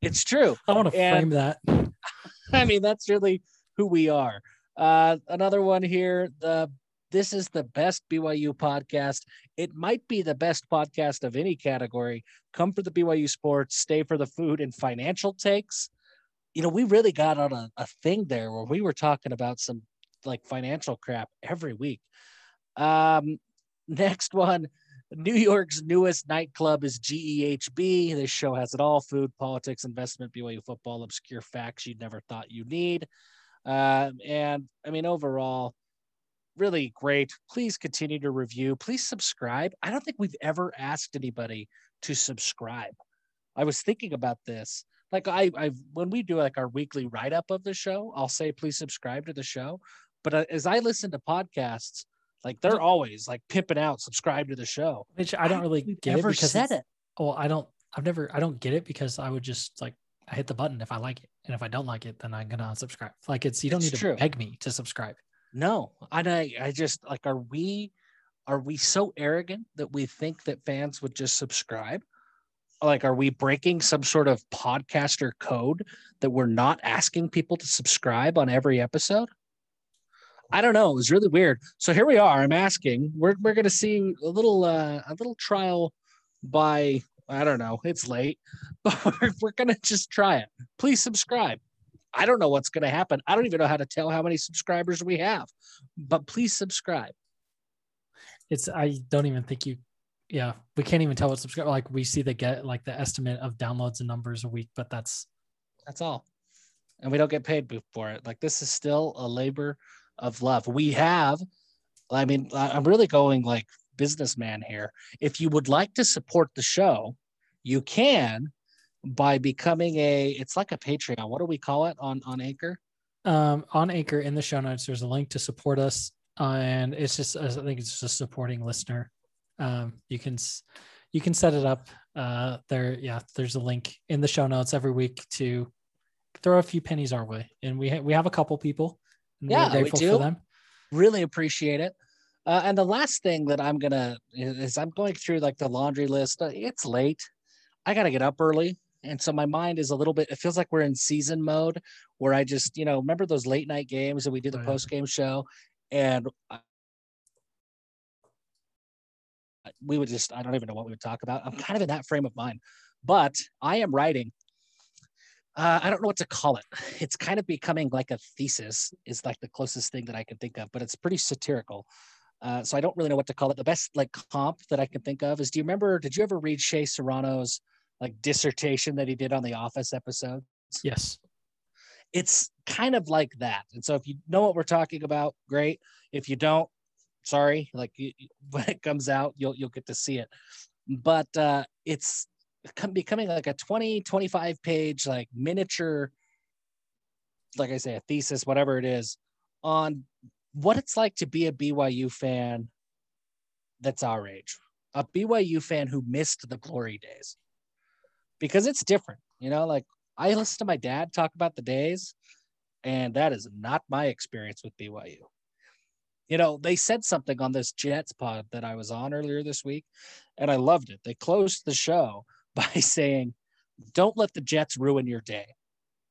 B: It's true.
A: I want to frame that.
B: I mean, that's really who we are. Uh, another one here. The this is the best BYU podcast. It might be the best podcast of any category. Come for the BYU sports, stay for the food and financial takes. You know, we really got on a, a thing there where we were talking about some like financial crap every week. Um, next one. New York's newest nightclub is GEHB. This show has it all food, politics, investment, BYU football, obscure facts you'd never thought you need. Uh, and I mean, overall, really great. Please continue to review. Please subscribe. I don't think we've ever asked anybody to subscribe. I was thinking about this. Like I, I when we do like our weekly write up of the show, I'll say please subscribe to the show. But uh, as I listen to podcasts, like they're always like pimping out, subscribe to the show.
A: Which I don't really get
B: never
A: it because
B: said it.
A: Well, I don't. I've never. I don't get it because I would just like I hit the button if I like it, and if I don't like it, then I'm gonna unsubscribe. Like it's you don't it's need true. to beg me to subscribe.
B: No, and I I just like are we are we so arrogant that we think that fans would just subscribe? Like, are we breaking some sort of podcaster code that we're not asking people to subscribe on every episode? I don't know. It was really weird. So here we are. I'm asking. We're we're gonna see a little uh, a little trial by I don't know. It's late, but we're, we're gonna just try it. Please subscribe. I don't know what's gonna happen. I don't even know how to tell how many subscribers we have, but please subscribe.
A: It's I don't even think you. Yeah, we can't even tell what subscribe. Like we see the get like the estimate of downloads and numbers a week, but that's
B: that's all, and we don't get paid for it. Like this is still a labor of love. We have, I mean, I'm really going like businessman here. If you would like to support the show, you can by becoming a it's like a Patreon. What do we call it on on Anchor?
A: Um, on Anchor in the show notes, there's a link to support us, uh, and it's just I think it's just a supporting listener. Um, you can you can set it up uh, there. Yeah, there's a link in the show notes every week to throw a few pennies our way, and we ha- we have a couple people
B: yeah, we do. Really appreciate it. Uh, and the last thing that I'm gonna is I'm going through like the laundry list. Uh, it's late. I gotta get up early and so my mind is a little bit. It feels like we're in season mode, where I just you know remember those late night games and we do the oh, post game show, and we would just I don't even know what we would talk about. I'm kind of in that frame of mind, but I am writing. Uh, I don't know what to call it. It's kind of becoming like a thesis. Is like the closest thing that I can think of, but it's pretty satirical. Uh, so I don't really know what to call it. The best like comp that I can think of is: Do you remember? Did you ever read Shea Serrano's like dissertation that he did on the Office episodes?
A: Yes.
B: It's kind of like that. And so if you know what we're talking about, great. If you don't, sorry. Like when it comes out, you'll you'll get to see it. But uh, it's becoming like a 20, 25 page like miniature, like I say, a thesis, whatever it is, on what it's like to be a BYU fan that's our age, a BYU fan who missed the glory days. Because it's different, you know, like I listen to my dad talk about the days, and that is not my experience with BYU. You know, they said something on this Jets pod that I was on earlier this week, and I loved it. They closed the show by saying, Don't let the Jets ruin your day.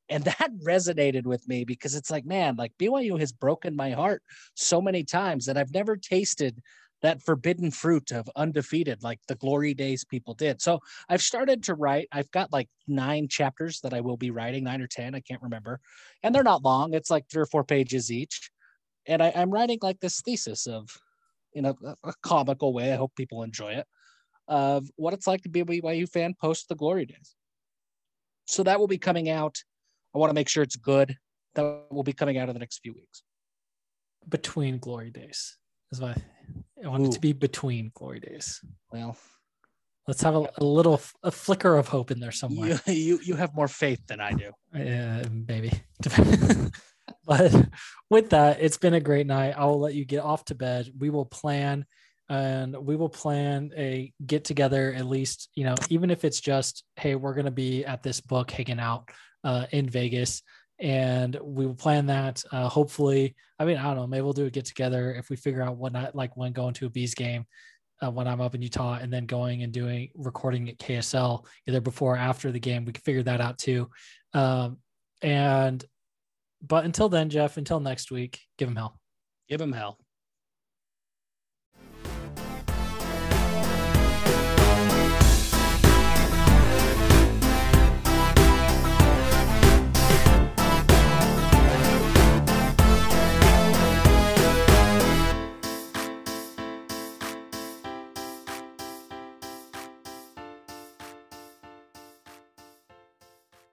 B: And that resonated with me because it's like, man, like BYU has broken my heart so many times that I've never tasted that forbidden fruit of undefeated like the glory days people did. So I've started to write. I've got like nine chapters that I will be writing, nine or 10, I can't remember. And they're not long, it's like three or four pages each. And I, am writing like this thesis of, in a, a comical way. I hope people enjoy it of what it's like to be a BYU fan post the glory days. So that will be coming out I want to make sure it's good. That will be coming out in the next few weeks.
A: Between glory days is why I want Ooh. it to be between glory days.
B: Well,
A: let's have a, a, little a flicker of hope in there somewhere.
B: You you, you have more faith than I do.
A: Yeah, maybe. but with that, it's been a great night. I will let you get off to bed. We will plan and we will plan a get together at least, you know, even if it's just, hey, we're going to be at this book hanging out uh, in Vegas. And we will plan that. Uh, hopefully, I mean, I don't know. Maybe we'll do a get together if we figure out what not like when going to a bees game uh, when I'm up in Utah, and then going and doing recording at KSL either before or after the game. We can figure that out too. Um, and but until then, Jeff, until next week, give him hell.
B: Give him hell.